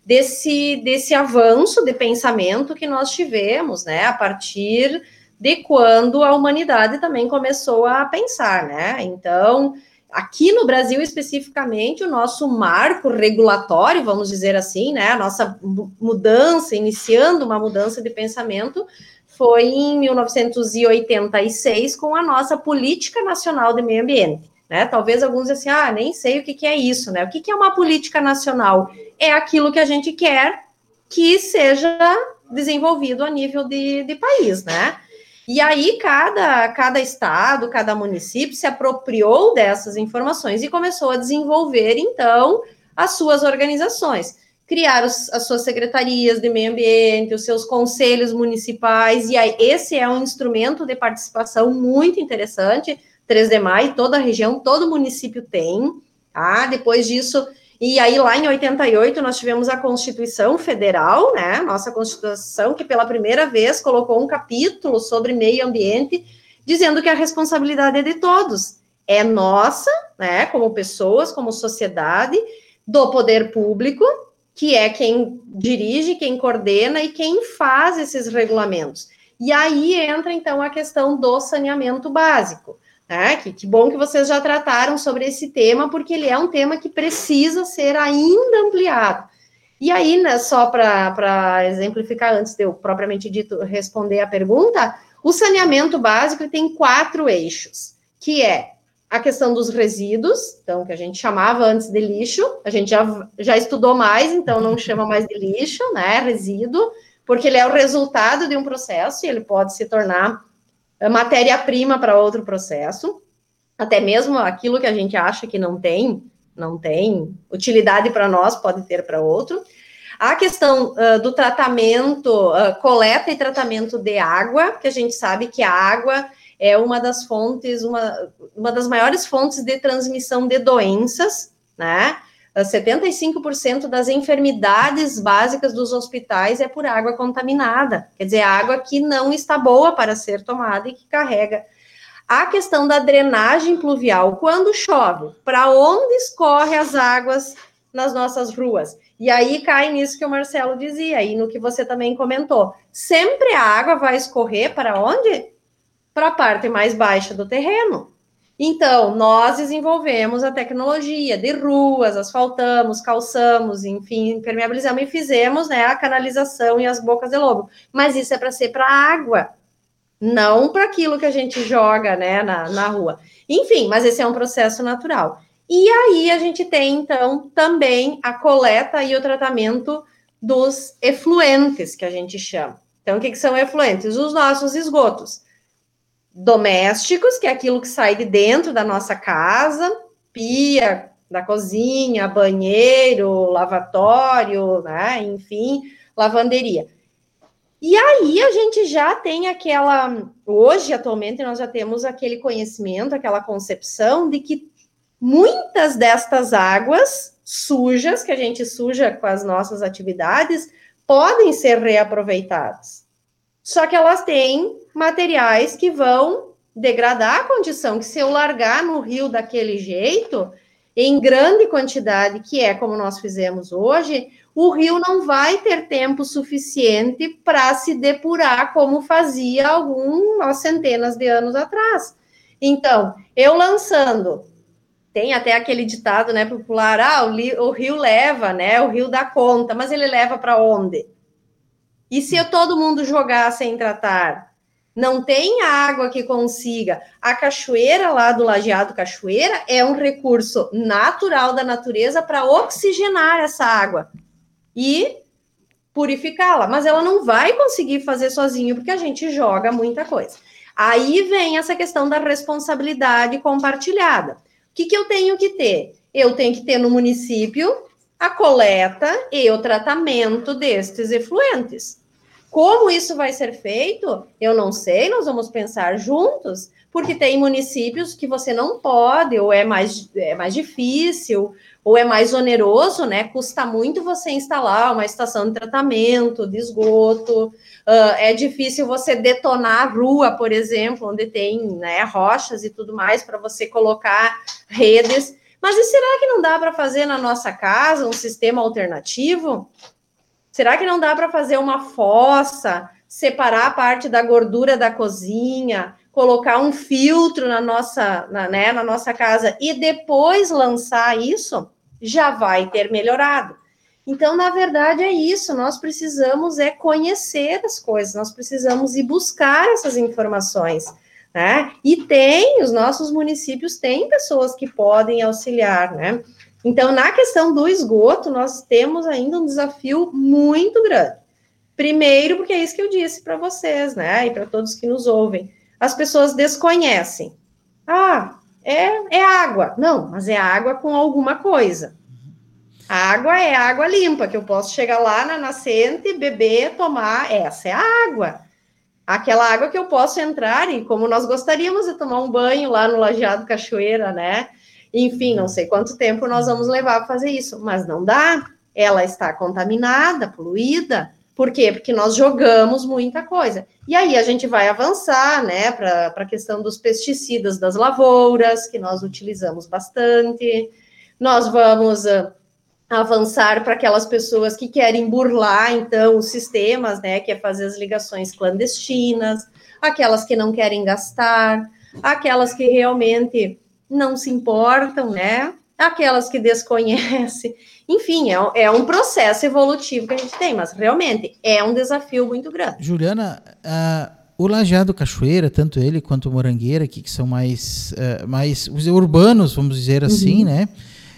desse, desse avanço de pensamento que nós tivemos, né, a partir de quando a humanidade também começou a pensar, né? Então, Aqui no Brasil, especificamente, o nosso marco regulatório, vamos dizer assim, né, a nossa mudança, iniciando uma mudança de pensamento, foi em 1986 com a nossa Política Nacional de Meio Ambiente. Né? Talvez alguns assim, ah, nem sei o que, que é isso, né? O que, que é uma política nacional? É aquilo que a gente quer que seja desenvolvido a nível de, de país, né? E aí, cada, cada estado, cada município se apropriou dessas informações e começou a desenvolver, então, as suas organizações. Criar os, as suas secretarias de meio ambiente, os seus conselhos municipais, e aí esse é um instrumento de participação muito interessante. 3D Maio, toda a região, todo município tem. Tá? Depois disso, e aí, lá em 88, nós tivemos a Constituição Federal, né? Nossa Constituição, que pela primeira vez colocou um capítulo sobre meio ambiente, dizendo que a responsabilidade é de todos. É nossa, né? Como pessoas, como sociedade, do poder público, que é quem dirige, quem coordena e quem faz esses regulamentos. E aí entra, então, a questão do saneamento básico. Né? Que, que bom que vocês já trataram sobre esse tema, porque ele é um tema que precisa ser ainda ampliado. E aí, né, só para exemplificar, antes de eu propriamente dito responder a pergunta, o saneamento básico tem quatro eixos, que é a questão dos resíduos, então, que a gente chamava antes de lixo, a gente já, já estudou mais, então não chama mais de lixo, né, resíduo, porque ele é o resultado de um processo e ele pode se tornar matéria-prima para outro processo, até mesmo aquilo que a gente acha que não tem, não tem utilidade para nós, pode ter para outro. A questão uh, do tratamento, uh, coleta e tratamento de água, que a gente sabe que a água é uma das fontes, uma, uma das maiores fontes de transmissão de doenças, né? 75% das enfermidades básicas dos hospitais é por água contaminada, quer dizer, água que não está boa para ser tomada e que carrega. A questão da drenagem pluvial, quando chove, para onde escorre as águas nas nossas ruas? E aí cai nisso que o Marcelo dizia, e no que você também comentou. Sempre a água vai escorrer para onde? Para a parte mais baixa do terreno. Então, nós desenvolvemos a tecnologia de ruas, asfaltamos, calçamos, enfim, impermeabilizamos e fizemos né, a canalização e as bocas de lobo. Mas isso é para ser para água. não para aquilo que a gente joga né, na, na rua. Enfim, mas esse é um processo natural. E aí a gente tem, então, também a coleta e o tratamento dos efluentes, que a gente chama. Então, o que, que são efluentes? Os nossos esgotos domésticos, que é aquilo que sai de dentro da nossa casa, pia da cozinha, banheiro, lavatório, né? enfim, lavanderia. E aí a gente já tem aquela. Hoje, atualmente, nós já temos aquele conhecimento, aquela concepção de que muitas destas águas sujas, que a gente suja com as nossas atividades, podem ser reaproveitadas. Só que elas têm materiais que vão degradar a condição, que se eu largar no rio daquele jeito, em grande quantidade, que é como nós fizemos hoje, o rio não vai ter tempo suficiente para se depurar como fazia algumas centenas de anos atrás. Então, eu lançando, tem até aquele ditado, né, popular, ah, o, o rio leva, né, o rio dá conta, mas ele leva para onde? E se eu, todo mundo jogar sem tratar? Não tem água que consiga. A cachoeira lá do Lajeado Cachoeira é um recurso natural da natureza para oxigenar essa água e purificá-la, mas ela não vai conseguir fazer sozinho porque a gente joga muita coisa. Aí vem essa questão da responsabilidade compartilhada. O que, que eu tenho que ter? Eu tenho que ter no município a coleta e o tratamento destes efluentes. Como isso vai ser feito? Eu não sei, nós vamos pensar juntos, porque tem municípios que você não pode, ou é mais, é mais difícil, ou é mais oneroso, né? Custa muito você instalar uma estação de tratamento de esgoto. Uh, é difícil você detonar a rua, por exemplo, onde tem né, rochas e tudo mais para você colocar redes. Mas e será que não dá para fazer na nossa casa um sistema alternativo? Será que não dá para fazer uma fossa, separar a parte da gordura da cozinha, colocar um filtro na nossa, na, né, na nossa casa e depois lançar isso? já vai ter melhorado. Então, na verdade, é isso. Nós precisamos é conhecer as coisas, nós precisamos ir buscar essas informações. Né? E tem, os nossos municípios têm pessoas que podem auxiliar, né? Então, na questão do esgoto, nós temos ainda um desafio muito grande. Primeiro, porque é isso que eu disse para vocês, né? E para todos que nos ouvem. As pessoas desconhecem. Ah, é, é água. Não, mas é água com alguma coisa. A água é água limpa, que eu posso chegar lá na nascente, beber, tomar. Essa é a água. Aquela água que eu posso entrar e, como nós gostaríamos de tomar um banho lá no Lajeado Cachoeira, né? Enfim, não sei quanto tempo nós vamos levar para fazer isso, mas não dá. Ela está contaminada, poluída. Por quê? Porque nós jogamos muita coisa. E aí a gente vai avançar, né, para a questão dos pesticidas das lavouras, que nós utilizamos bastante. Nós vamos uh, avançar para aquelas pessoas que querem burlar, então, os sistemas, né, que é fazer as ligações clandestinas, aquelas que não querem gastar, aquelas que realmente não se importam, né, aquelas que desconhecem. Enfim, é, é, um processo evolutivo que a gente tem, mas realmente é um desafio muito grande. Juliana, uh, o Lajeado Cachoeira, tanto ele quanto o Morangueira, aqui, que são mais, uh, mais os urbanos, vamos dizer assim, uhum. né?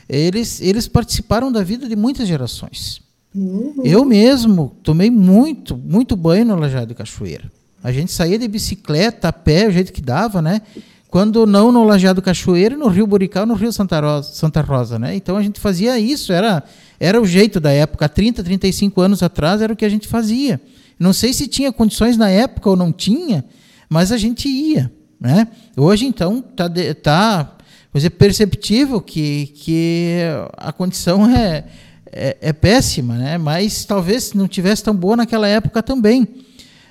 Eles, eles participaram da vida de muitas gerações. Uhum. Eu mesmo tomei muito, muito banho no Lajeado Cachoeira. A gente saía de bicicleta, a pé, o jeito que dava, né? quando não no Lajeado Cachoeiro, no Rio Burical, no Rio Santa Rosa, Santa Rosa, né? Então a gente fazia isso, era, era o jeito da época, 30, 35 anos atrás era o que a gente fazia. Não sei se tinha condições na época ou não tinha, mas a gente ia, né? Hoje então tá tá dizer, perceptível que, que a condição é, é, é péssima, né? Mas talvez não tivesse tão boa naquela época também.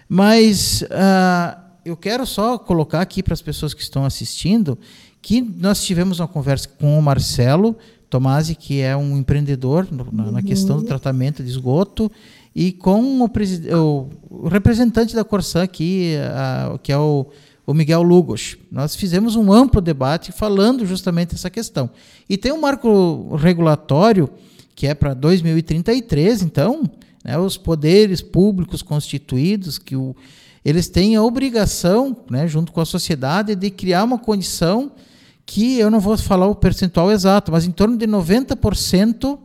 Mas uh, eu quero só colocar aqui para as pessoas que estão assistindo que nós tivemos uma conversa com o Marcelo Tomasi, que é um empreendedor na, na, questão do uhum. tratamento de esgoto, e com o, o, o representante da Corsã aqui, a, que é o, o Miguel Lugos. Nós fizemos um amplo debate falando justamente essa questão. E tem um marco regulatório que é para 2033, então, né, os poderes públicos constituídos, que o eles têm a obrigação, né, junto com a sociedade, de criar uma condição que eu não vou falar o percentual exato, mas em torno de 90%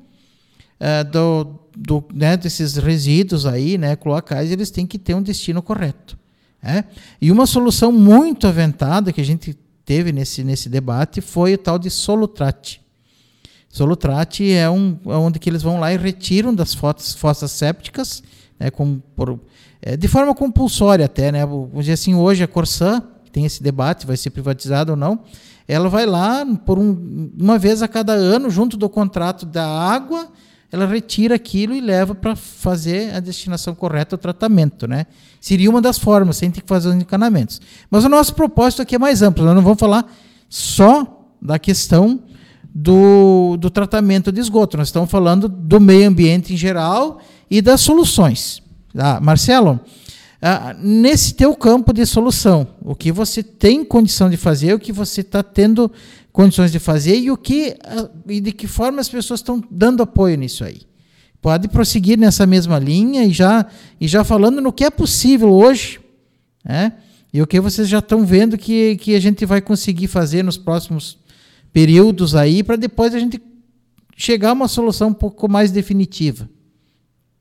é, do, do, né, desses resíduos aí, né, cloacais, eles têm que ter um destino correto. É? E uma solução muito aventada que a gente teve nesse, nesse debate foi o tal de solutrate. Solutrate é um é onde que eles vão lá e retiram das fossas sépticas, né, com, por, é, de forma compulsória até, né? Vamos dizer assim, hoje a Corsã, tem esse debate, vai ser privatizado ou não, ela vai lá por um, uma vez a cada ano, junto do contrato da água, ela retira aquilo e leva para fazer a destinação correta, o tratamento, né? Seria uma das formas, sem ter que fazer os encanamentos. Mas o nosso propósito aqui é mais amplo, nós não vamos falar só da questão do, do tratamento de esgoto, nós estamos falando do meio ambiente em geral e das soluções. Ah, Marcelo, ah, nesse teu campo de solução, o que você tem condição de fazer, o que você está tendo condições de fazer e o que e de que forma as pessoas estão dando apoio nisso aí. Pode prosseguir nessa mesma linha e já e já falando no que é possível hoje, né? E o que vocês já estão vendo que, que a gente vai conseguir fazer nos próximos períodos aí para depois a gente chegar a uma solução um pouco mais definitiva.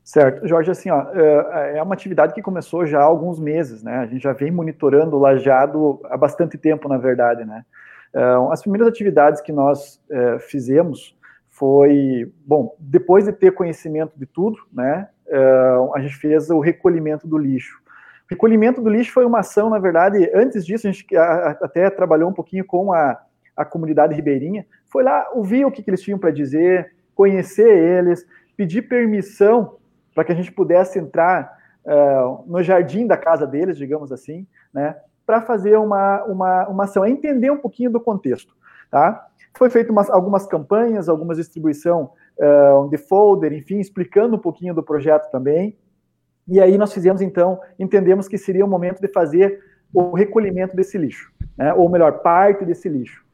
Certo, Jorge, assim, ó, é, é uma atividade que começou já há alguns meses, né? A gente já vem monitorando o lajado há bastante tempo, na verdade, né? As primeiras atividades que nós uh, fizemos foi, bom, depois de ter conhecimento de tudo, né, a gente fez o recolhimento do lixo. O recolhimento do lixo foi uma ação, na verdade, antes disso, a gente até trabalhou um pouquinho com a, a comunidade ribeirinha, foi lá ouvir o que, que eles tinham para dizer, conhecer eles, pedir permissão para que a gente pudesse entrar no jardim da casa deles, digamos assim, né, para fazer uma, uma, uma ação, é entender um pouquinho do contexto. Tá? Foi feito umas, algumas campanhas, algumas distribuição uh, de folder, enfim, explicando um pouquinho do projeto também. E aí nós fizemos, então, entendemos que seria o momento de fazer o recolhimento desse lixo, né? ou melhor, parte desse lixo.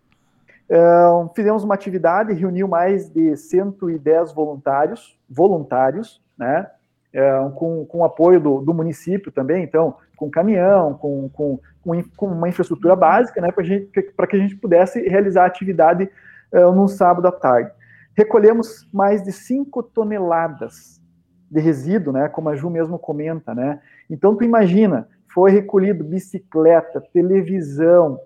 Uh, fizemos uma atividade, reuniu mais de 110 voluntários, voluntários, né? Uh, com, com apoio do, do município também, então, com caminhão, com, com, com uma infraestrutura básica, né, para que a gente pudesse realizar a atividade uh, num sábado à tarde. Recolhemos mais de 5 toneladas de resíduo, né, como a Ju mesmo comenta, né. Então, tu imagina, foi recolhido bicicleta, televisão,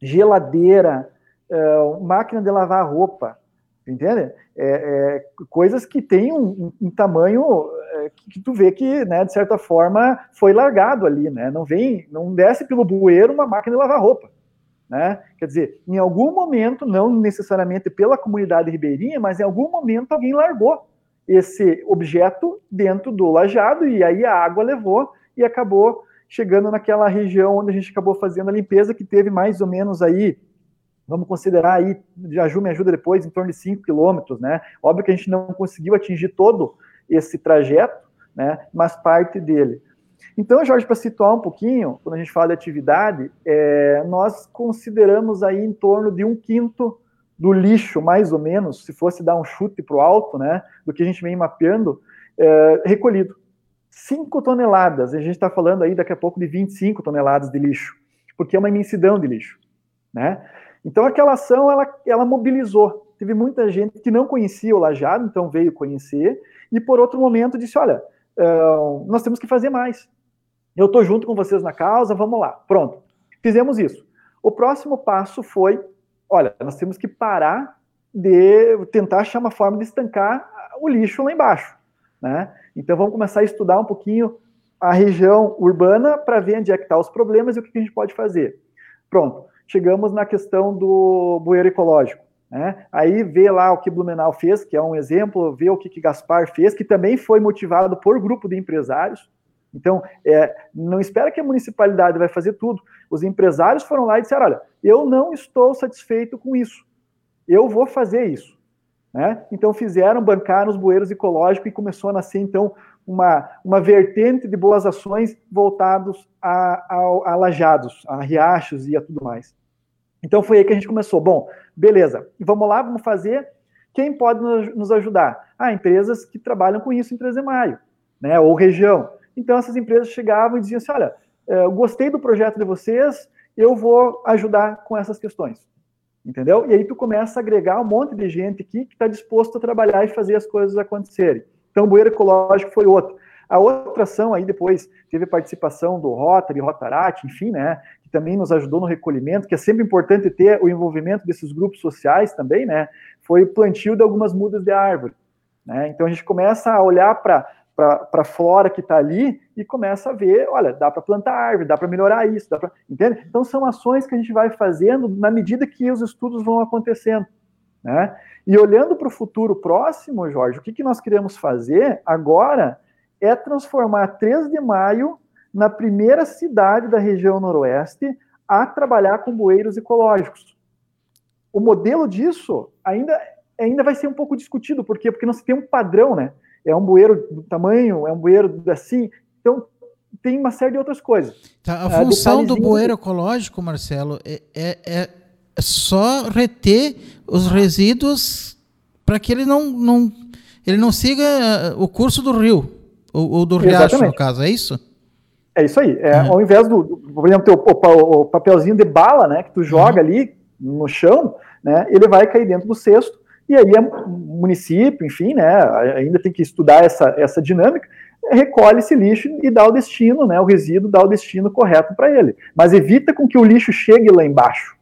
geladeira, uh, máquina de lavar roupa, entende? É, é, coisas que têm um, um, tamanho é, que, tu vê que, né, de certa forma, foi largado ali, né? Não vem, não desce pelo bueiro uma máquina de lavar roupa, né? Quer dizer, em algum momento, não necessariamente pela comunidade ribeirinha, mas em algum momento alguém largou esse objeto dentro do lajado e aí a água levou e acabou chegando naquela região onde a gente acabou fazendo a limpeza, que teve mais ou menos aí vamos considerar aí, a Ju me ajuda depois, em torno de 5 quilômetros, né? Óbvio que a gente não conseguiu atingir todo esse trajeto, né? Mas parte dele. Então, Jorge, para situar um pouquinho, quando a gente fala de atividade, é, nós consideramos aí em torno de um quinto do lixo, mais ou menos, se fosse dar um chute para o alto, né? Do que a gente vem mapeando, é, recolhido. 5 toneladas, a gente está falando aí daqui a pouco de 25 toneladas de lixo, porque é uma imensidão de lixo, né? Então aquela ação ela, ela mobilizou. Teve muita gente que não conhecia o Lajado, então veio conhecer, e por outro momento disse: olha, uh, nós temos que fazer mais. Eu estou junto com vocês na causa, vamos lá. Pronto. Fizemos isso. O próximo passo foi: olha, nós temos que parar de tentar achar uma forma de estancar o lixo lá embaixo. Né? Então vamos começar a estudar um pouquinho a região urbana para ver onde é que estão tá os problemas e o que a gente pode fazer. Pronto chegamos na questão do bueiro ecológico. Né? Aí vê lá o que Blumenau fez, que é um exemplo, vê o que, que Gaspar fez, que também foi motivado por grupo de empresários. Então, é, não espera que a municipalidade vai fazer tudo. Os empresários foram lá e disseram: olha, eu não estou satisfeito com isso, eu vou fazer isso. Né? Então fizeram, bancar os bueiros ecológicos e começou a nascer então uma, uma vertente de boas ações voltados a, a, a lajados, a riachos e a tudo mais. Então foi aí que a gente começou. Bom, beleza, vamos lá, vamos fazer. Quem pode nos ajudar? Ah, empresas que trabalham com isso em 13 de maio, né? Ou região. Então essas empresas chegavam e diziam assim: olha, é, gostei do projeto de vocês, eu vou ajudar com essas questões. Entendeu? E aí tu começa a agregar um monte de gente aqui que está disposto a trabalhar e fazer as coisas acontecerem. Então, o bueiro ecológico foi outro. A outra ação aí depois teve participação do Rotary, Rotaract, enfim, né, que também nos ajudou no recolhimento, que é sempre importante ter o envolvimento desses grupos sociais também, né, foi o plantio de algumas mudas de árvore. Né? Então a gente começa a olhar para para a flora que está ali e começa a ver, olha, dá para plantar árvore, dá para melhorar isso, dá pra, entende? Então são ações que a gente vai fazendo na medida que os estudos vão acontecendo, né? E olhando para o futuro próximo, Jorge, o que, que nós queremos fazer agora é transformar 3 de maio na primeira cidade da região noroeste a trabalhar com bueiros ecológicos. O modelo disso ainda, ainda vai ser um pouco discutido, por quê? Porque não se tem um padrão, né? é um bueiro do tamanho, é um bueiro assim. Então, tem uma série de outras coisas. Tá, a é, função do bueiro ecológico, Marcelo, é, é, é só reter os resíduos para que ele não, não, ele não siga eh, o curso do rio, ou, ou do riacho, no caso, é isso? É isso aí. É, uhum. Ao invés do, por exemplo, ter o, o, papelzinho de bala, né, que tu joga uhum. ali no chão, né, ele vai cair dentro do cesto e aí o município, enfim, né, ainda tem que estudar essa, essa dinâmica, recolhe esse lixo e dá o destino, né, o resíduo dá o destino correto para ele. Mas evita com que o lixo chegue lá embaixo.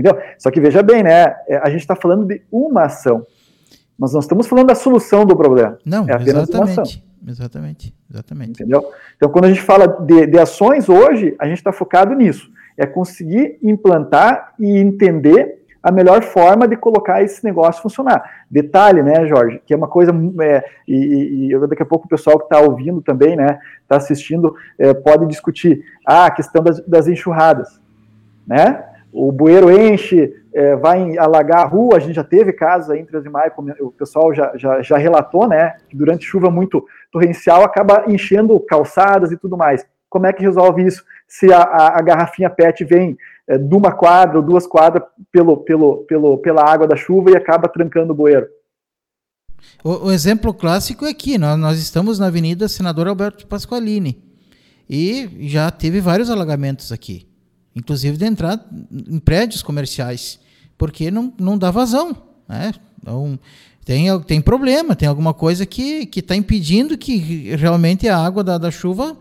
Entendeu? Só que veja bem, né, é, a gente está falando de uma ação. Nós não estamos falando da solução do problema. Não, é apenas exatamente. Uma ação. Exatamente, exatamente. Entendeu? Então, quando a gente fala de, de ações hoje, a gente está focado nisso. É conseguir implantar e entender a melhor forma de colocar esse negócio funcionar. Detalhe, né, Jorge, que é uma coisa, é, e, e, daqui a pouco o pessoal que está ouvindo também, né, está assistindo, é, pode discutir ah, a questão das, das, enxurradas, né? O bueiro enche, é, vai alagar a rua, a gente já teve casos aí em 13 de maio, o pessoal já, já, já relatou, né, que durante chuva muito torrencial acaba enchendo calçadas e tudo mais. Como é que resolve isso? Se a, a, a garrafinha PET vem é, de uma quadra ou duas quadras pelo, pelo, pelo, pela água da chuva e acaba trancando o bueiro. O, o exemplo clássico é aqui, nós, nós estamos na Avenida Senador Alberto Pasqualini e já teve vários alagamentos aqui, inclusive de entrar em prédios comerciais, porque não, não dá vazão. Né? Então, tem, tem problema, tem alguma coisa que está impedindo que realmente a água da, da chuva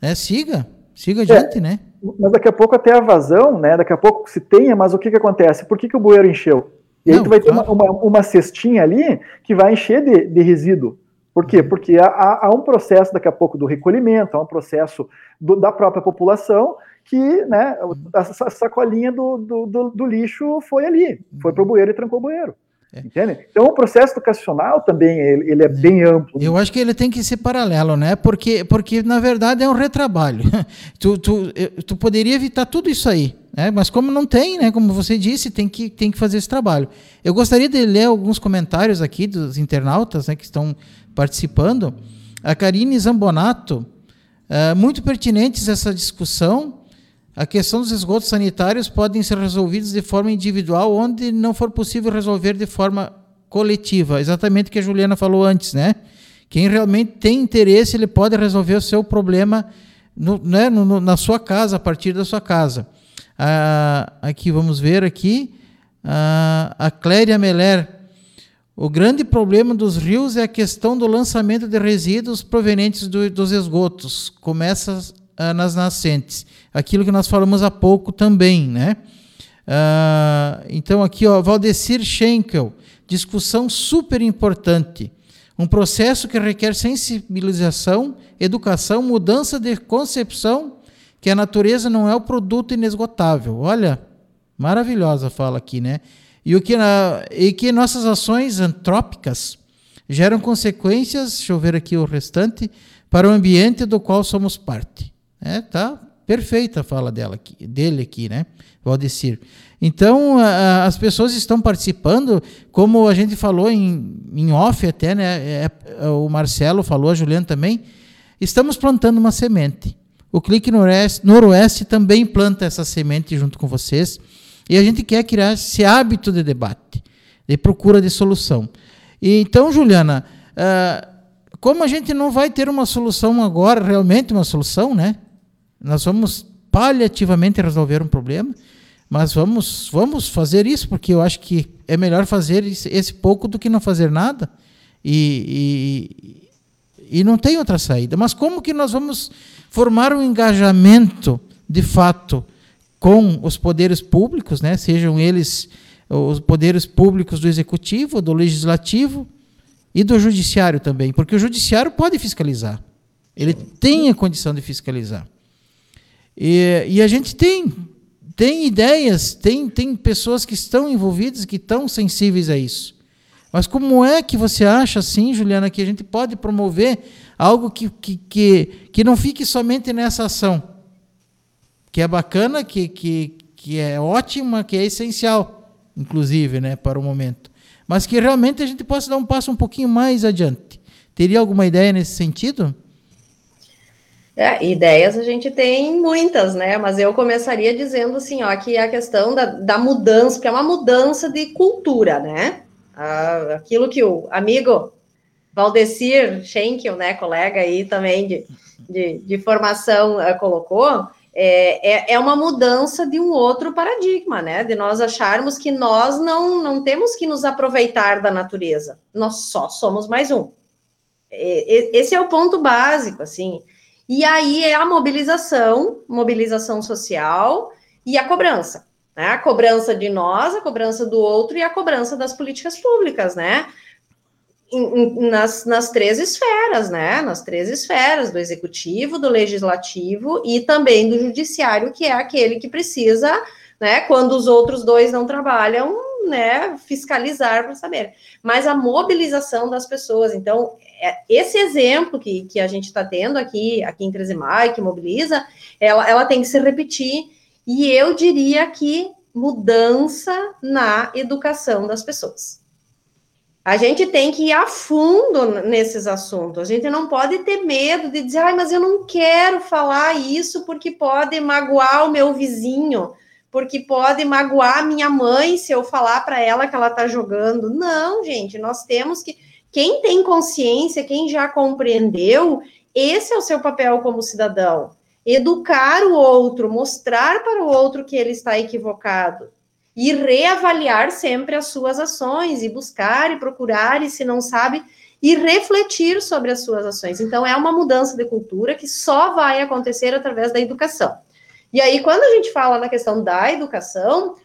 né, siga, siga adiante, é. né? mas daqui a pouco até a vazão, né? Daqui a pouco se tenha, mas o que, que acontece? Por que, que o bueiro encheu? E aí Não, tu vai claro. ter uma, uma, uma, cestinha ali que vai encher de, de resíduo. Por quê? Uhum. Porque há, há, um processo daqui a pouco do recolhimento, há um processo do, da própria população que né, a sacolinha do, do, do, do lixo foi ali, foi para o bueiro e trancou o bueiro. É. Entende? Então o processo educacional também ele, ele é, é, bem amplo. Eu acho que ele tem que ser paralelo, né? Porque, porque na verdade é um retrabalho. tu, tu, tu poderia evitar tudo isso aí, né? Mas como não tem, né? Como você disse, tem que, tem que fazer esse trabalho. Eu gostaria de ler alguns comentários aqui dos internautas né, que estão participando. A Karine Zambonato, uh, muito pertinentes essa discussão a questão dos esgotos sanitários podem ser resolvidos de forma individual, onde não for possível resolver de forma coletiva. Exatamente o que a Juliana falou antes, né? Quem realmente tem interesse, ele pode resolver o seu problema no, né, no, na sua casa, a partir da sua casa. Ah, aqui, vamos ver aqui. Ah, a Cléria Meller. O grande problema dos rios é a questão do lançamento de resíduos provenientes do, dos esgotos. Começa ah, nas nascentes. Aquilo que nós falamos há pouco também, né? Ah, então aqui, ó, Valdecir Schenkel, discussão super importante. Um processo que requer sensibilização, educação, mudança de concepção, que a natureza não é o produto inesgotável. Olha, maravilhosa fala aqui, né? E, o que na, e que nossas ações antrópicas geram consequências, deixa eu ver aqui o restante, para o ambiente do qual somos parte. É, tá perfeita a fala dela aqui, dele aqui, né? Valdecir. Então, a, as pessoas estão participando, como a gente falou em, em off até, né? É, é, o Marcelo falou, a Juliana também. Estamos plantando uma semente. O Clique Noroeste, Noroeste também planta essa semente junto com vocês. E a gente quer criar esse hábito de debate, de procura de solução. E, então, Juliana, uh, como a gente não vai ter uma solução agora, realmente uma solução, né? Nós vamos paliativamente resolver um problema, mas vamos, vamos fazer isso, porque eu acho que é melhor fazer esse pouco do que não fazer nada. E, e, e não tem outra saída. Mas como que nós vamos formar um engajamento, de fato, com os poderes públicos, né? sejam eles os poderes públicos do executivo, do legislativo e do judiciário também, porque o judiciário pode fiscalizar. Ele tem a condição de fiscalizar. E, e a gente tem tem ideias, tem, tem pessoas que estão envolvidas, que estão sensíveis a isso. Mas como é que você acha, assim, Juliana, que a gente pode promover algo que, que, que, que não fique somente nessa ação? Que é bacana, que, que, que é ótima, que é essencial, inclusive, né, para o momento. Mas que realmente a gente possa dar um passo um pouquinho mais adiante. Teria alguma ideia nesse sentido? É, ideias a gente tem muitas, né? Mas eu começaria dizendo assim, ó, que a questão da, da mudança, que é uma mudança de cultura, né? Ah, aquilo que o amigo Valdecir Schenkel, né, colega aí também de, de, de formação, uh, colocou, é, é, é, uma mudança de um outro paradigma, né? De nós acharmos que nós não, não temos que nos aproveitar da natureza, nós só somos mais um. esse é o ponto básico, assim. E aí é a mobilização, mobilização social e a cobrança. Né? A cobrança de nós, a cobrança do outro e a cobrança das políticas públicas, né? nas, nas três esferas, né? Nas três esferas, do executivo, do legislativo e também do judiciário, que é aquele que precisa, né, quando os outros dois não trabalham, né, fiscalizar para saber. Mas a mobilização das pessoas, então, esse exemplo que, que a gente está tendo aqui, aqui em Tresemai, que mobiliza, ela, ela tem que se repetir, e eu diria que mudança na educação das pessoas. A gente tem que ir a fundo nesses assuntos. A gente não pode ter medo de dizer, ai, mas eu não quero falar isso porque pode magoar o meu vizinho, porque pode magoar minha mãe se eu falar para ela que ela está jogando. Não, gente, nós temos que quem tem consciência, quem já compreendeu, esse é o seu papel como cidadão. Educar o outro, mostrar para o outro que ele está equivocado e reavaliar sempre as suas ações e buscar e procurar e se não sabe e refletir sobre as suas ações. Então é uma mudança de cultura que só vai acontecer através da educação. E aí quando a gente fala na questão da educação,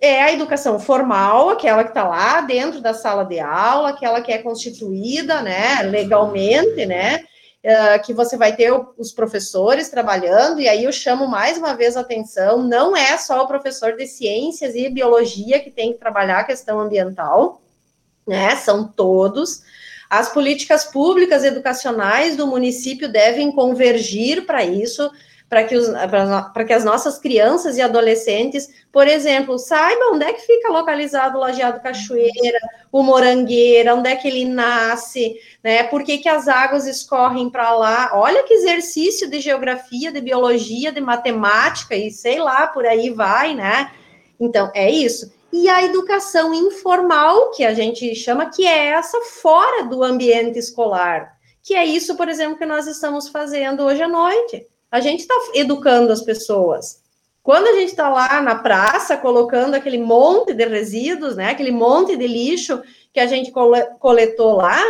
é a educação formal, aquela que está lá dentro da sala de aula, aquela que é constituída, né, legalmente, né, uh, que você vai ter os professores trabalhando, e aí eu chamo mais uma vez a atenção, não é só o professor de ciências e biologia que tem que trabalhar a questão ambiental, né, são todos, as políticas públicas educacionais do município devem convergir para isso, para que, que as nossas crianças e adolescentes, por exemplo, saibam onde é que fica localizado o Lajeado Cachoeira, o Morangueira, onde é que ele nasce, né? Por que, que as águas escorrem para lá? Olha que exercício de geografia, de biologia, de matemática e sei lá, por aí vai, né? Então, é isso. E a educação informal, que a gente chama, que é essa fora do ambiente escolar, que é isso, por exemplo, que nós estamos fazendo hoje à noite a gente está educando as pessoas. Quando a gente está lá na praça colocando aquele monte de resíduos, né, aquele monte de lixo que a gente coletou lá,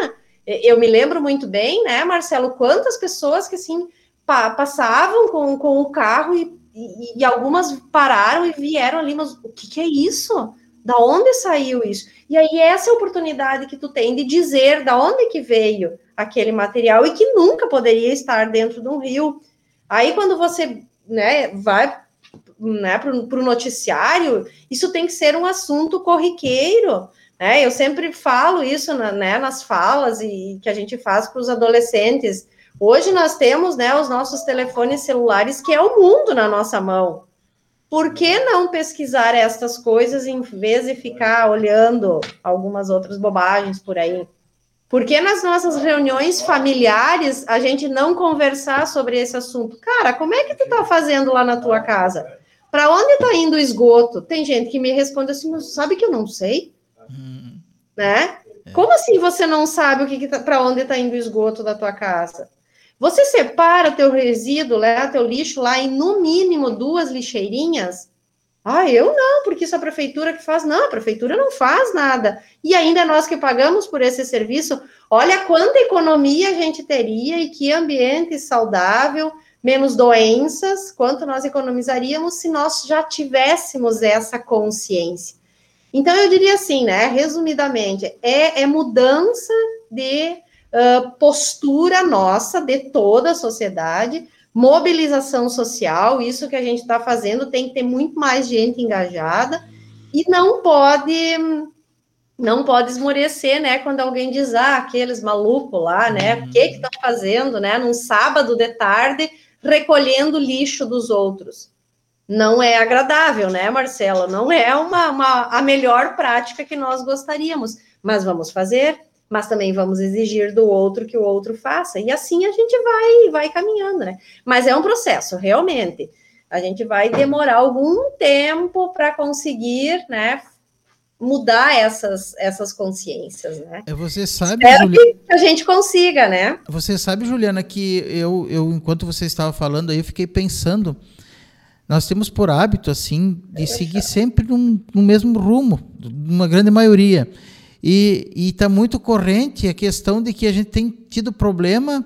eu me lembro muito bem, né, Marcelo, quantas pessoas que assim pa passavam com, com o carro e, e, e, algumas pararam e vieram ali, mas o que, que é isso? Da onde saiu isso? E aí essa é a oportunidade que tu tem de dizer da onde que veio aquele material e que nunca poderia estar dentro de um rio, Aí, quando você né, vai né, para o noticiário, isso tem que ser um assunto corriqueiro. Né? Eu sempre falo isso na, né, nas falas e que a gente faz para os adolescentes. Hoje nós temos né, os nossos telefones celulares, que é o mundo na nossa mão. Por que não pesquisar estas coisas em vez de ficar olhando algumas outras bobagens por aí? Por que nas nossas reuniões familiares a gente não conversar sobre esse assunto? Cara, como é que tu tá fazendo lá na tua casa? Para onde tá indo o esgoto? Tem gente que me responde assim, mas sabe que eu não sei? Hum. Né? É. Como assim você não sabe o que, que tá, para onde está indo o esgoto da tua casa? Você separa teu resíduo, leva teu lixo lá em no mínimo duas lixeirinhas? Ah, eu não, porque isso é a prefeitura que faz. Não, a prefeitura não faz nada. E ainda é nós que pagamos por esse serviço. Olha quanta economia a gente teria e que ambiente saudável, menos doenças, quanto nós economizaríamos se nós já tivéssemos essa consciência. Então, eu diria assim, né, resumidamente, é, é mudança de uh, postura nossa, de toda a sociedade, mobilização social, isso que a gente está fazendo, tem que ter muito mais gente engajada, e não pode não pode esmorecer, né, quando alguém diz, ah, aqueles malucos lá, né, o que que estão fazendo, né, num sábado de tarde, recolhendo lixo dos outros. Não é agradável, né, Marcelo? Não é uma, uma a melhor prática que nós gostaríamos, mas vamos fazer, mas também vamos exigir do outro que o outro faça. E assim a gente vai vai caminhando, né? Mas é um processo, realmente. A gente vai demorar algum tempo para conseguir, né, mudar essas, essas consciências, né? É, você sabe, Espero Juliana, que a gente consiga, né? Você sabe, Juliana, que eu, eu enquanto você estava falando aí, eu fiquei pensando, nós temos por hábito, assim, de seguir sempre num, no mesmo rumo, uma grande maioria. E está muito corrente a questão de que a gente tem tido problema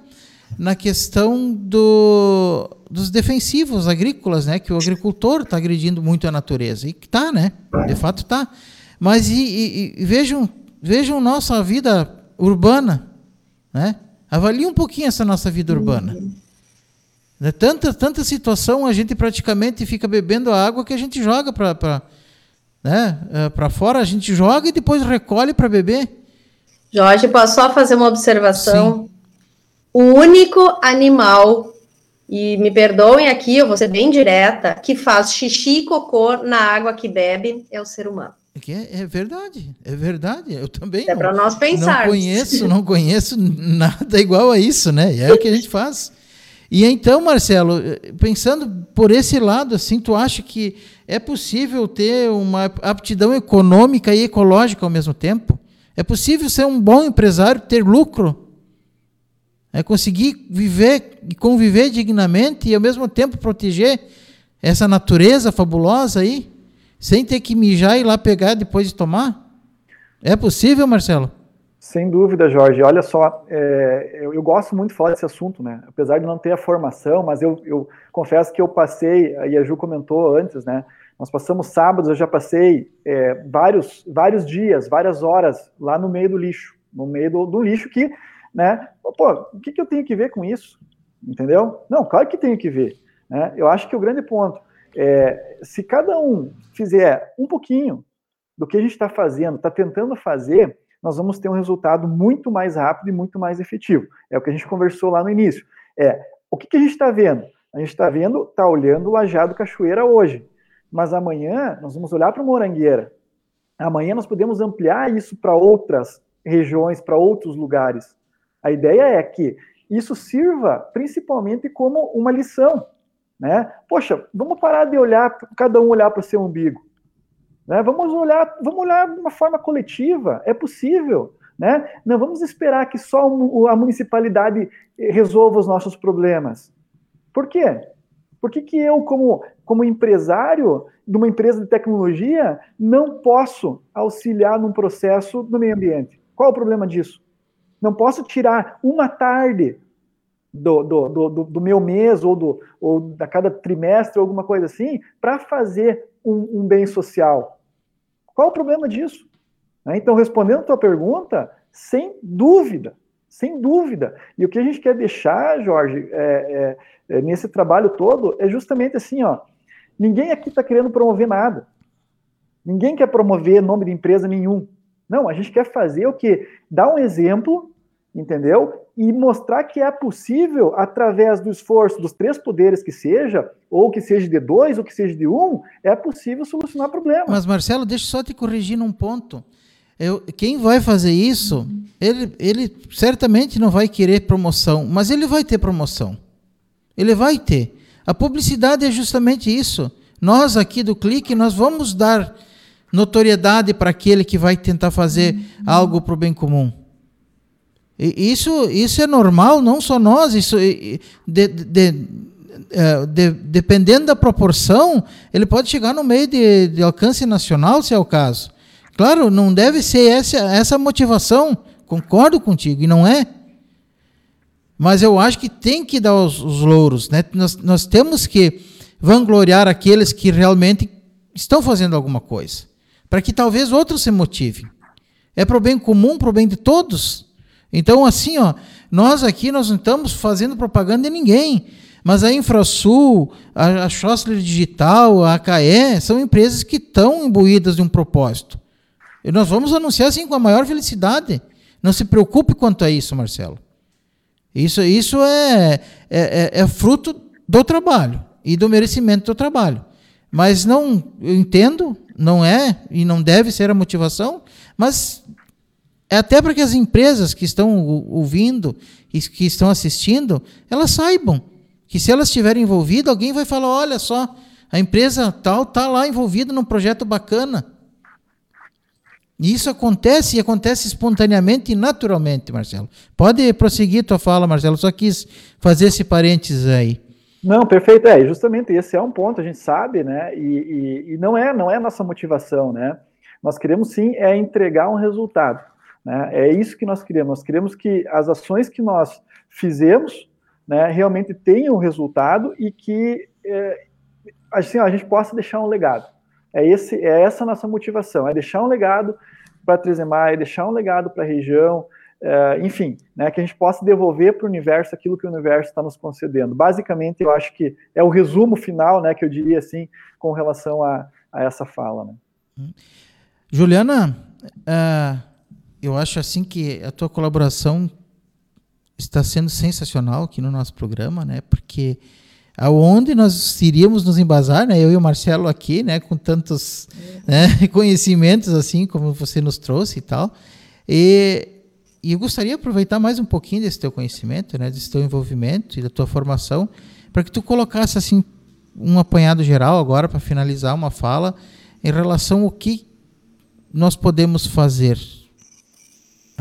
na questão do, dos defensivos agrícolas, né? Que o agricultor está agredindo muito a natureza. E está, né? De fato está. Mas e, e, e, vejam, vejam nossa vida urbana, né? Avalie um pouquinho essa nossa vida urbana. Né? Tanta, tanta situação, a gente praticamente fica bebendo a água que a gente joga para né? Eh, para fora, a gente joga e depois recolhe para beber. Jorge, posso só fazer uma observação? Sim. O único animal, e me perdoem aqui, eu vou ser bem direta, que faz xixi e cocô na água que bebe é o ser humano. É, é verdade, é verdade. Eu também. É para nós pensar. Não conheço, não conheço nada igual a isso, né? E é o que a gente faz. E então, Marcelo, pensando por esse lado, assim, tu acha que é possível ter uma aptidão econômica e ecológica ao mesmo tempo? É possível ser um bom empresário, ter lucro? É conseguir viver e conviver dignamente e ao mesmo tempo proteger essa natureza fabulosa aí? sem ter que mijar e ir lá pegar depois de tomar? É possível, Marcelo? Sem dúvida, Jorge. Olha só, é, eu, eu, gosto muito de falar desse assunto, né? Apesar de não ter a formação, mas eu, eu confesso que eu passei, e a Ju comentou antes, né? Nós passamos sábados, eu já passei é, vários, vários dias, várias horas lá no meio do lixo, no meio do, do lixo que, né? Pô, o que, que eu tenho que ver com isso? Entendeu? Não, claro que tenho que ver. Né? Eu acho que o grande ponto é, se cada um fizer um pouquinho do que a gente está fazendo, está tentando fazer, nós vamos ter um resultado muito mais rápido e muito mais efetivo. É o que a gente conversou lá no início. É o que, que a gente está vendo? A gente está vendo, está olhando o Lajado Cachoeira hoje, mas amanhã nós vamos olhar para o Morangueira. Amanhã nós podemos ampliar isso para outras regiões, para outros lugares. A ideia é que isso sirva principalmente como uma lição. Né? Poxa, vamos parar de olhar, cada um olhar para o seu umbigo. Né? Vamos olhar, vamos olhar de uma forma coletiva, é possível. Né? Não vamos esperar que só a municipalidade resolva os nossos problemas. Por quê? Por que, que eu, como, como empresário de uma empresa de tecnologia, não posso auxiliar num processo do meio ambiente? Qual o problema disso? Não posso tirar uma tarde do, do, do, do, meu mês ou, do, ou da cada trimestre, alguma coisa assim, para fazer um, um, bem social. Qual o problema disso? Né? Então, respondendo a tua pergunta, sem dúvida, sem dúvida. E o que a gente quer deixar, Jorge, é, é, é, nesse trabalho todo, é justamente assim, ó, ninguém aqui está querendo promover nada. Ninguém quer promover nome de empresa nenhum. Não, a gente quer fazer o quê? Dar um exemplo entendeu? E mostrar que é possível, através do esforço dos três poderes que seja, ou que seja de dois, ou que seja de um, é possível solucionar problemas. Mas, Marcelo, deixa eu só te corrigir num ponto. Eu, quem vai fazer isso, ele, ele certamente não vai querer promoção, mas ele vai ter promoção. Ele vai ter. A publicidade é justamente isso. Nós aqui do Clique, nós vamos dar notoriedade para aquele que vai tentar fazer algo para o bem comum. Isso, isso é normal, não só nós, isso de, de, é, de, dependendo da proporção, ele pode chegar no meio de, alcance nacional, se é o caso. Claro, não deve ser essa, essa motivação, concordo contigo, e não é. Mas eu acho que tem que dar os, os louros. Né? Nós, nós temos que vangloriar aqueles que realmente estão fazendo alguma coisa, para que talvez outros se motivem. É para o bem comum, para o bem de todos. Então, assim, ó, nós aqui nós não estamos fazendo propaganda de ninguém. Mas a Infrasul, a, a Schossler Digital, a AKE, são empresas que estão imbuídas de um propósito. E nós vamos anunciar assim com a maior felicidade. Não se preocupe quanto a isso, Marcelo. Isso, isso é, é, é, é fruto do trabalho e do merecimento do trabalho. Mas não, eu entendo, não é e não deve ser a motivação, mas é até para que as empresas que estão ouvindo e que estão assistindo, elas saibam que se elas estiverem envolvidas, alguém vai falar: olha só, a empresa tal está lá envolvida num projeto bacana. E isso acontece e acontece espontaneamente e naturalmente, Marcelo. Pode prosseguir tua fala, Marcelo. Só quis fazer esse parênteses aí. Não, perfeito. É, justamente esse é um ponto, a gente sabe, né? E, e, e não é não é nossa motivação, né? Nós queremos sim é entregar um resultado. Né? É isso que nós queremos. Nós queremos que as ações que nós fizemos né, realmente tenham resultado e que é, assim, a gente possa deixar um legado. É, esse, é essa a nossa motivação, é deixar um legado para Trezemar, é deixar um legado para a região, é, enfim, né, que a gente possa devolver para o universo aquilo que o universo está nos concedendo. Basicamente, eu acho que é o resumo final, né, que eu diria assim, com relação a, a essa fala. Né. Juliana, uh, eu acho assim que a tua colaboração está sendo sensacional aqui no nosso programa, né? Porque aonde nós iríamos nos embasar, né? Eu e o Marcelo aqui, né? Com tantos né? conhecimentos assim como você nos trouxe e tal. E, e eu gostaria de aproveitar mais um pouquinho desse teu conhecimento, né? Desse teu envolvimento e da tua formação, para que tu colocasse assim um apanhado geral agora para finalizar uma fala em relação ao que nós podemos fazer,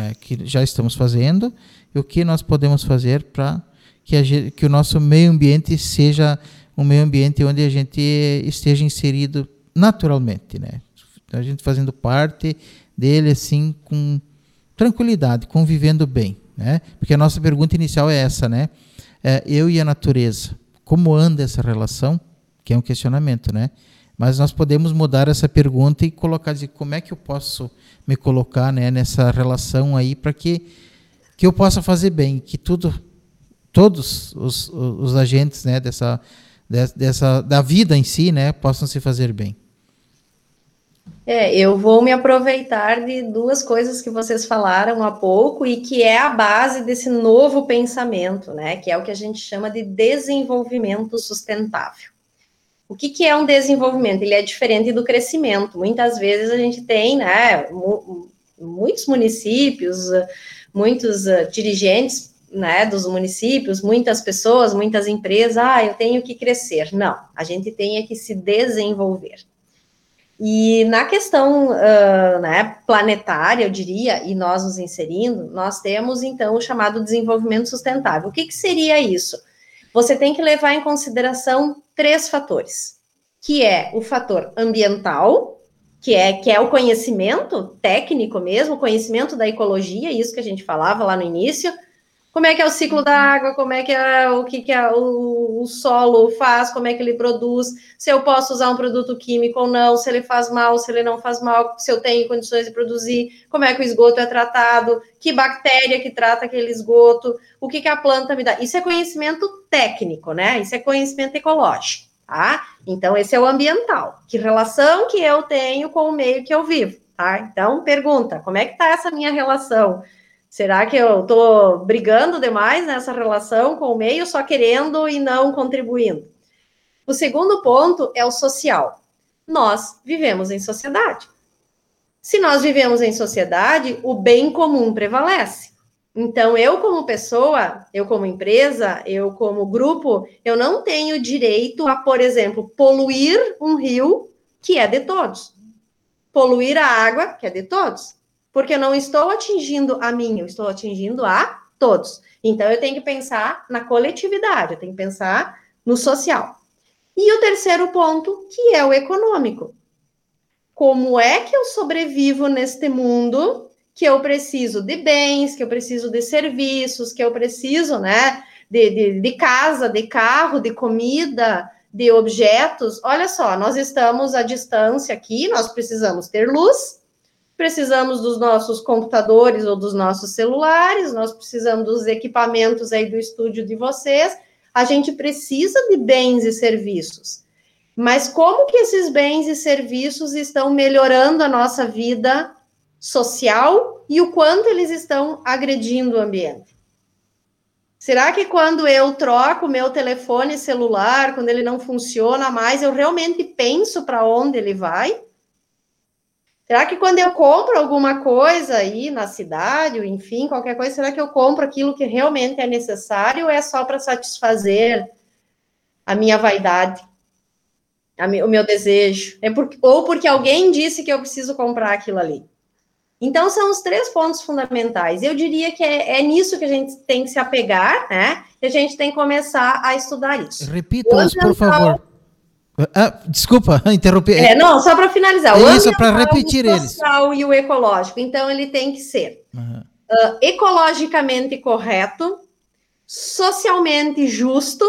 é, que já estamos fazendo e o que nós podemos fazer para que, que o nosso meio ambiente seja um meio ambiente onde a gente esteja inserido naturalmente, né? A gente fazendo parte dele assim com tranquilidade, convivendo bem, né? Porque a nossa pergunta inicial é essa, né? É, eu e a natureza, como anda essa relação? Que é um questionamento, né? Mas nós podemos mudar essa pergunta e colocar de como é que eu posso me colocar, né, nessa relação aí para que que eu possa fazer bem, que tudo, todos os, os agentes né, dessa, dessa, da vida em si né, possam se fazer bem. É, eu vou me aproveitar de duas coisas que vocês falaram há pouco e que é a base desse novo pensamento, né? Que é o que a gente chama de desenvolvimento sustentável. O que, que é um desenvolvimento? Ele é diferente do crescimento. Muitas vezes a gente tem, né? Muitos municípios, muitos uh, dirigentes né, dos municípios, muitas pessoas, muitas empresas, ah, eu tenho que crescer. Não, a gente tem é que se desenvolver. E na questão uh, né, planetária, eu diria, e nós nos inserindo, nós temos então o chamado desenvolvimento sustentável. O que, que seria isso? Você tem que levar em consideração três fatores, que é o fator ambiental, que é que é o conhecimento técnico mesmo, conhecimento da ecologia, isso que a gente falava lá no início. Como é que é o ciclo da água, como é que é o que, que é o, o, solo faz, como é que ele produz, se eu posso usar um produto químico ou não, se ele faz mal, se ele não faz mal, se eu tenho condições de produzir, como é que o esgoto é tratado, que bactéria que trata aquele esgoto, o que, que a planta me dá. Isso é conhecimento técnico, né? Isso é conhecimento ecológico tá? Então, esse é o ambiental. Que relação que eu tenho com o meio que eu vivo, tá? Então, pergunta, como é que tá essa minha relação? Será que eu estou brigando demais nessa relação com o meio, só querendo e não contribuindo? O segundo ponto é o social. Nós vivemos em sociedade. Se nós vivemos em sociedade, o bem comum prevalece. Então, eu como pessoa, eu como empresa, eu como grupo, eu não tenho direito a, por exemplo, poluir um rio que é de todos. Poluir a água, que é de todos. Porque eu não estou atingindo a mim, eu estou atingindo a todos. Então eu tenho que pensar na coletividade, eu tenho que pensar no social. E o terceiro ponto, que é o econômico. Como é que eu sobrevivo neste mundo que eu preciso de bens, que eu preciso de serviços, que eu preciso, né, de, de, de casa, de carro, de comida, de objetos? Olha só, nós estamos à distância aqui, nós precisamos ter luz, precisamos dos nossos computadores ou dos nossos celulares, nós precisamos dos equipamentos aí do estúdio de vocês, a gente precisa de bens e serviços. Mas como que esses bens e serviços estão melhorando a nossa vida social e o quanto eles estão agredindo o ambiente? Será que quando eu troco meu telefone celular, quando ele não funciona mais, eu realmente penso para onde ele vai? Será que quando eu compro alguma coisa aí na cidade, ou enfim, qualquer coisa, será que eu compro aquilo que realmente é necessário ou é só para satisfazer a minha vaidade, a o meu desejo? É por, ou porque alguém disse que eu preciso comprar aquilo ali? Então, são os três pontos fundamentais. Eu diria que é, é nisso que a gente tem que se apegar, né? E a gente tem que começar a estudar isso. Repita-os, por favor. Ah, desculpa, interromper. É, não, só para finalizar. É isso, para repetir o social e o ecológico. Então, ele tem que ser uhum. uh, ecologicamente correto, socialmente justo,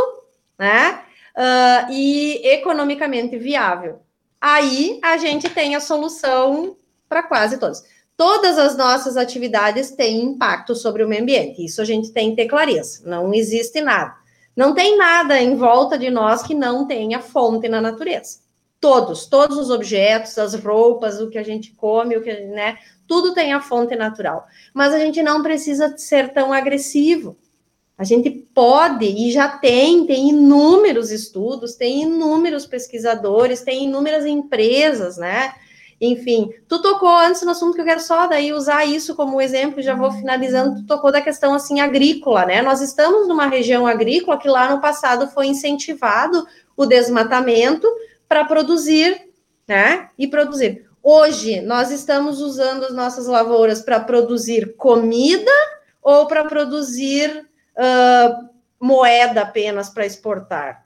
né? Uh, e economicamente viável. Aí a gente tem a solução para quase todos. Todas as nossas atividades têm impacto sobre o meio ambiente. Isso a gente tem que ter clareza. Não existe nada não tem nada em volta de nós que não tenha fonte na natureza. Todos, todos os objetos, as roupas, o que a gente come, o que, né, tudo tem a fonte natural. Mas a gente não precisa ser tão agressivo. A gente pode e já tem, tem inúmeros estudos, tem inúmeros pesquisadores, tem inúmeras empresas, né? Enfim, tu tocou antes no assunto que eu quero só daí usar isso como exemplo, já vou finalizando, tu tocou da questão assim agrícola, né? Nós estamos numa região agrícola que lá no passado foi incentivado o desmatamento para produzir, né? E produzir. Hoje nós estamos usando as nossas lavouras para produzir comida ou para produzir uh, moeda apenas para exportar?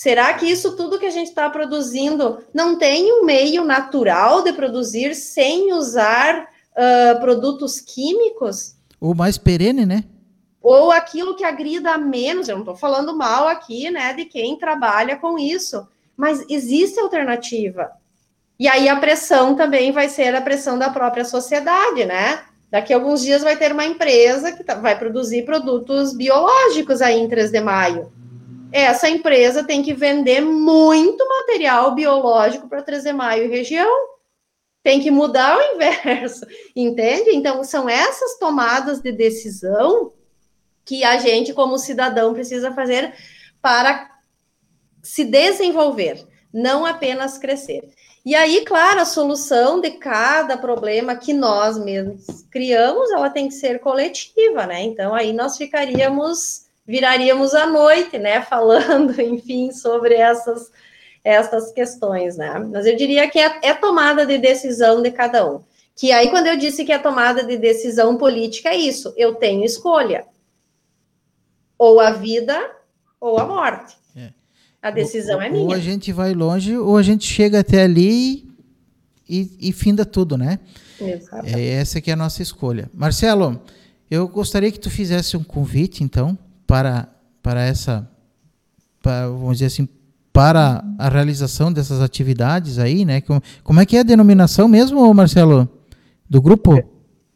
Será que isso tudo que a gente está produzindo não tem um meio natural de produzir sem usar uh, produtos químicos? Ou mais perene, né? Ou aquilo que agrida menos, eu não estou falando mal aqui, né, de quem trabalha com isso, mas existe alternativa. E aí a pressão também vai ser a pressão da própria sociedade, né? Daqui a alguns dias vai ter uma empresa que tá, vai produzir produtos biológicos aí em 3 de maio essa empresa tem que vender muito material biológico para 3 de maio e região. Tem que mudar o inverso, entende? Então, são essas tomadas de decisão que a gente, como cidadão, precisa fazer para se desenvolver, não apenas crescer. E aí, claro, a solução de cada problema que nós mesmos criamos, ela tem que ser coletiva, né? Então, aí nós ficaríamos viraríamos à noite, né, falando, enfim, sobre essas, essas questões, né? Mas eu diria que é, é tomada de decisão de cada um. Que aí, quando eu disse que é tomada de decisão política, é isso, eu tenho escolha. Ou a vida ou a morte. É. A decisão ou, é minha. Ou a gente vai longe, ou a gente chega até ali e, e finda tudo, né? Exatamente. É, essa que é a nossa escolha. Marcelo, eu gostaria que tu fizesse um convite, então, para, para essa, para, vamos dizer assim, para a realização dessas atividades aí, né? Como, como é que é a denominação mesmo, Marcelo, do grupo? É,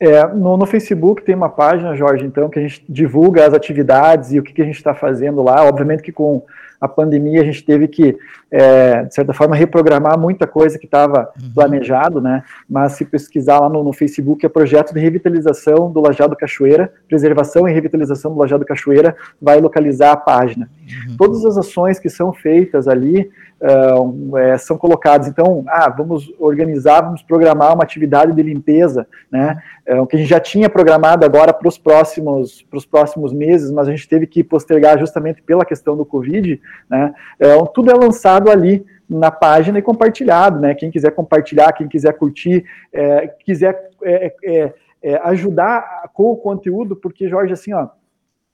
é no, no, Facebook tem uma página, Jorge, então, que a gente divulga as atividades e o que, que a gente está fazendo lá. Obviamente que com a pandemia a gente teve que, é, de certa forma, reprogramar muita coisa que estava uhum. planejado, né? Mas se pesquisar lá no, no, Facebook, é projeto de revitalização do Lajado Cachoeira, preservação e revitalização do Lajado Cachoeira, vai localizar a página. Uhum. Todas as ações que são feitas ali uh, é, são colocadas. Então, ah, vamos organizar, vamos programar uma atividade de limpeza, né? É, o que a gente já tinha programado agora para os próximos, para os próximos meses, mas a gente teve que postergar justamente pela questão do Covid, né? É, tudo é lançado ali na página e compartilhado, né? Quem quiser compartilhar, quem quiser curtir, é, quiser é, é, é ajudar com o conteúdo, porque, Jorge, assim, ó,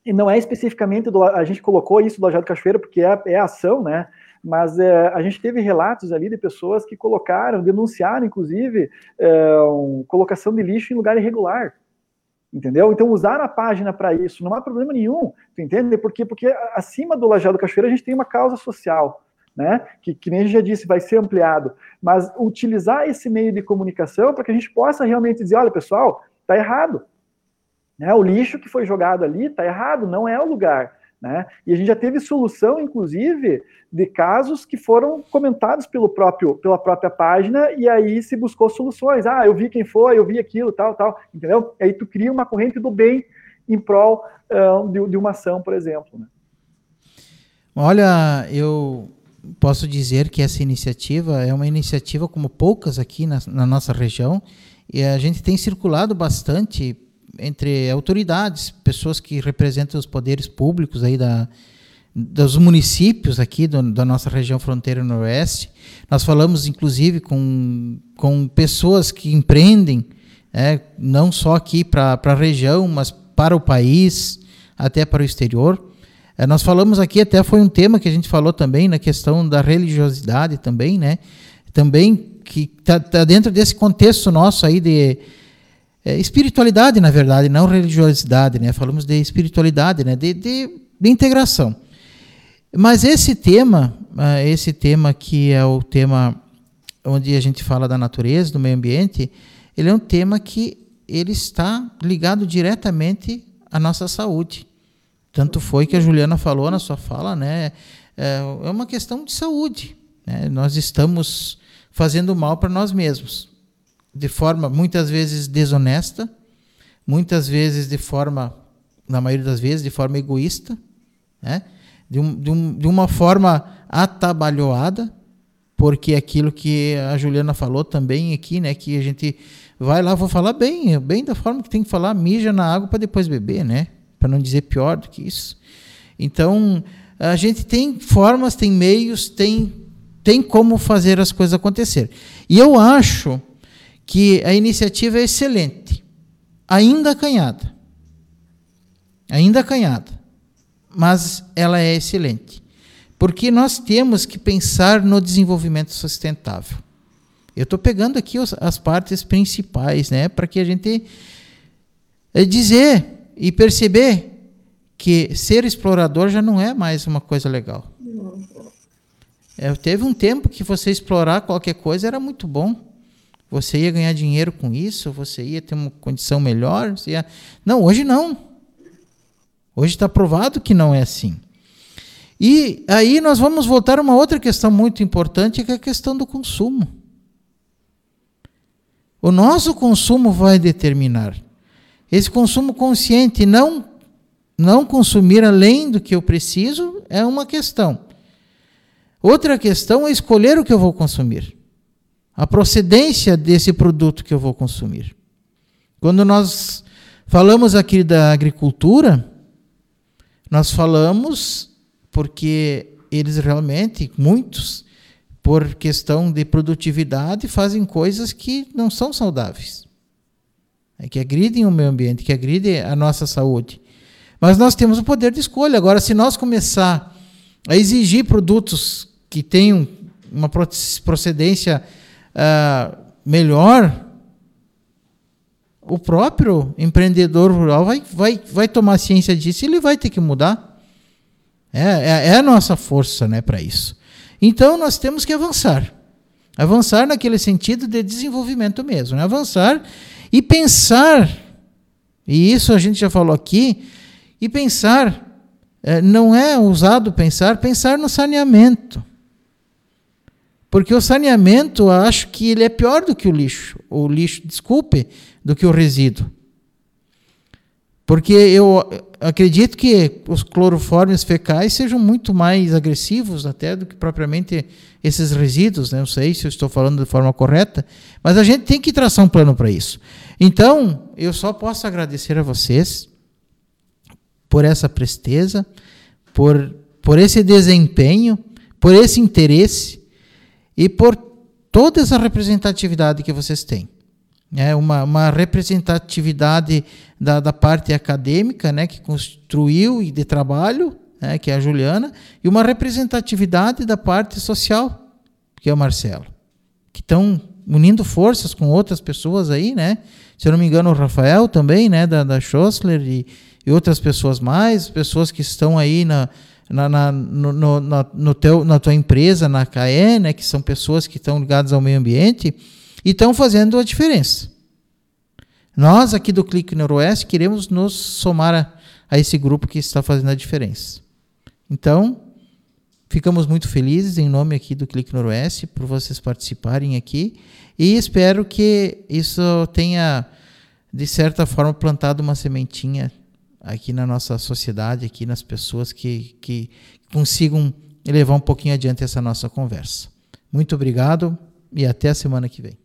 não é especificamente do, a gente colocou isso do Lajado Cachoeira porque é, é ação, né? Mas é, a gente teve relatos ali de pessoas que colocaram, denunciaram, inclusive, é, um, colocação de lixo em lugar irregular. Entendeu? Então, usar a página para isso não há problema nenhum, tu entende? Porque, porque acima do Lajado Cachoeira a gente tem uma causa social né? Que, que nem a gente já disse, vai ser ampliado. Mas utilizar esse meio de comunicação para que a gente possa realmente dizer, olha, pessoal, está errado. Né? O lixo que foi jogado ali está errado, não é o lugar. Né? E a gente já teve solução, inclusive, de casos que foram comentados pelo próprio, pela própria página e aí se buscou soluções. Ah, eu vi quem foi, eu vi aquilo, tal, tal, entendeu? E aí tu cria uma corrente do bem em prol uh, de, de, uma ação, por exemplo. Né? Olha, eu posso dizer que essa iniciativa é uma iniciativa como poucas aqui na, na nossa região e a gente tem circulado bastante entre autoridades, pessoas que representam os poderes públicos aí da, dos municípios aqui do, da nossa região fronteira noroeste. Nós falamos, inclusive, com, com pessoas que empreendem, é, não só aqui para a região, mas para o país, até para o exterior. É, nós falamos aqui, até foi um tema que a gente falou também, na questão da religiosidade também, né? Também que está tá dentro desse contexto nosso aí de é, espiritualidade, na verdade, não religiosidade, né? Falamos de espiritualidade, né? De, de, de integração. Mas esse tema, uh, esse tema que é o tema onde a gente fala da natureza, do meio ambiente, ele é um tema que ele está ligado diretamente à nossa saúde. Tanto foi que a Juliana falou na sua fala, né? É, é uma questão de saúde. Né? Nós estamos fazendo mal para nós mesmos, de forma muitas vezes desonesta, muitas vezes de forma, na maioria das vezes, de forma egoísta, né? de, um, de, um, de uma forma atabalhoada, porque aquilo que a Juliana falou também aqui, né, que a gente vai lá, vou falar bem, bem da forma que tem que falar, mija na água para depois beber, né? para não dizer pior do que isso. Então, a gente tem formas, tem meios, tem, tem como fazer as coisas acontecer. E eu acho que a iniciativa é excelente, ainda acanhada. Ainda acanhada, mas ela é excelente. Porque nós temos que pensar no desenvolvimento sustentável. Eu estou pegando aqui as partes principais, né, para que a gente é, dizer e perceber que ser explorador já não é mais uma coisa legal. É, teve um tempo que você explorar qualquer coisa era muito bom. Você ia ganhar dinheiro com isso, você ia ter uma condição melhor. Ia... Não, hoje não. Hoje está provado que não é assim. E aí nós vamos voltar a uma outra questão muito importante, que é a questão do consumo. O nosso consumo vai determinar esse consumo consciente, não, não consumir além do que eu preciso, é uma questão. Outra questão é escolher o que eu vou consumir. A procedência desse produto que eu vou consumir. Quando nós falamos aqui da agricultura, nós falamos porque eles realmente, muitos, por questão de produtividade, fazem coisas que não são saudáveis. É que agridem o meio ambiente, que agridem a nossa saúde. Mas nós temos o poder de escolha. Agora, se nós começar a exigir produtos que tenham uma procedência uh, melhor, o próprio empreendedor rural vai, vai, vai tomar ciência disso e ele vai ter que mudar. É, é, é a nossa força né, para isso. Então, nós temos que avançar. Avançar naquele sentido de desenvolvimento mesmo. Né? Avançar e pensar, e isso a gente já falou aqui, e pensar, é, não é usado pensar, pensar no saneamento. Porque o saneamento, eu acho que ele é pior do que o lixo. O lixo, desculpe, do que o resíduo. Porque eu acredito que os cloroformes fecais sejam muito mais agressivos até do que propriamente esses resíduos, né? não sei se eu estou falando de forma correta, mas a gente tem que traçar um plano para isso. Então, eu só posso agradecer a vocês por essa presteza, por, por esse desempenho, por esse interesse e por toda essa representatividade que vocês têm. É uma, uma representatividade da, da parte acadêmica, né, que construiu e de trabalho, né, que é a Juliana, e uma representatividade da parte social, que é o Marcelo, que estão unindo forças com outras pessoas aí, né? Se eu não me engano, o Rafael também, né, da, da Schossler e, e outras pessoas mais, pessoas que estão aí na, na, na, no, na, no teu, na tua empresa, na CAE, né, que são pessoas que estão ligadas ao meio ambiente e estão fazendo a diferença. Nós aqui do Clique Noroeste queremos nos somar a, a esse grupo que está fazendo a diferença. Então, ficamos muito felizes em nome aqui do Clique Noroeste por vocês participarem aqui e espero que isso tenha de certa forma plantado uma sementinha aqui na nossa sociedade, aqui nas pessoas que, que consigam levar um pouquinho adiante essa nossa conversa. Muito obrigado e até a semana que vem.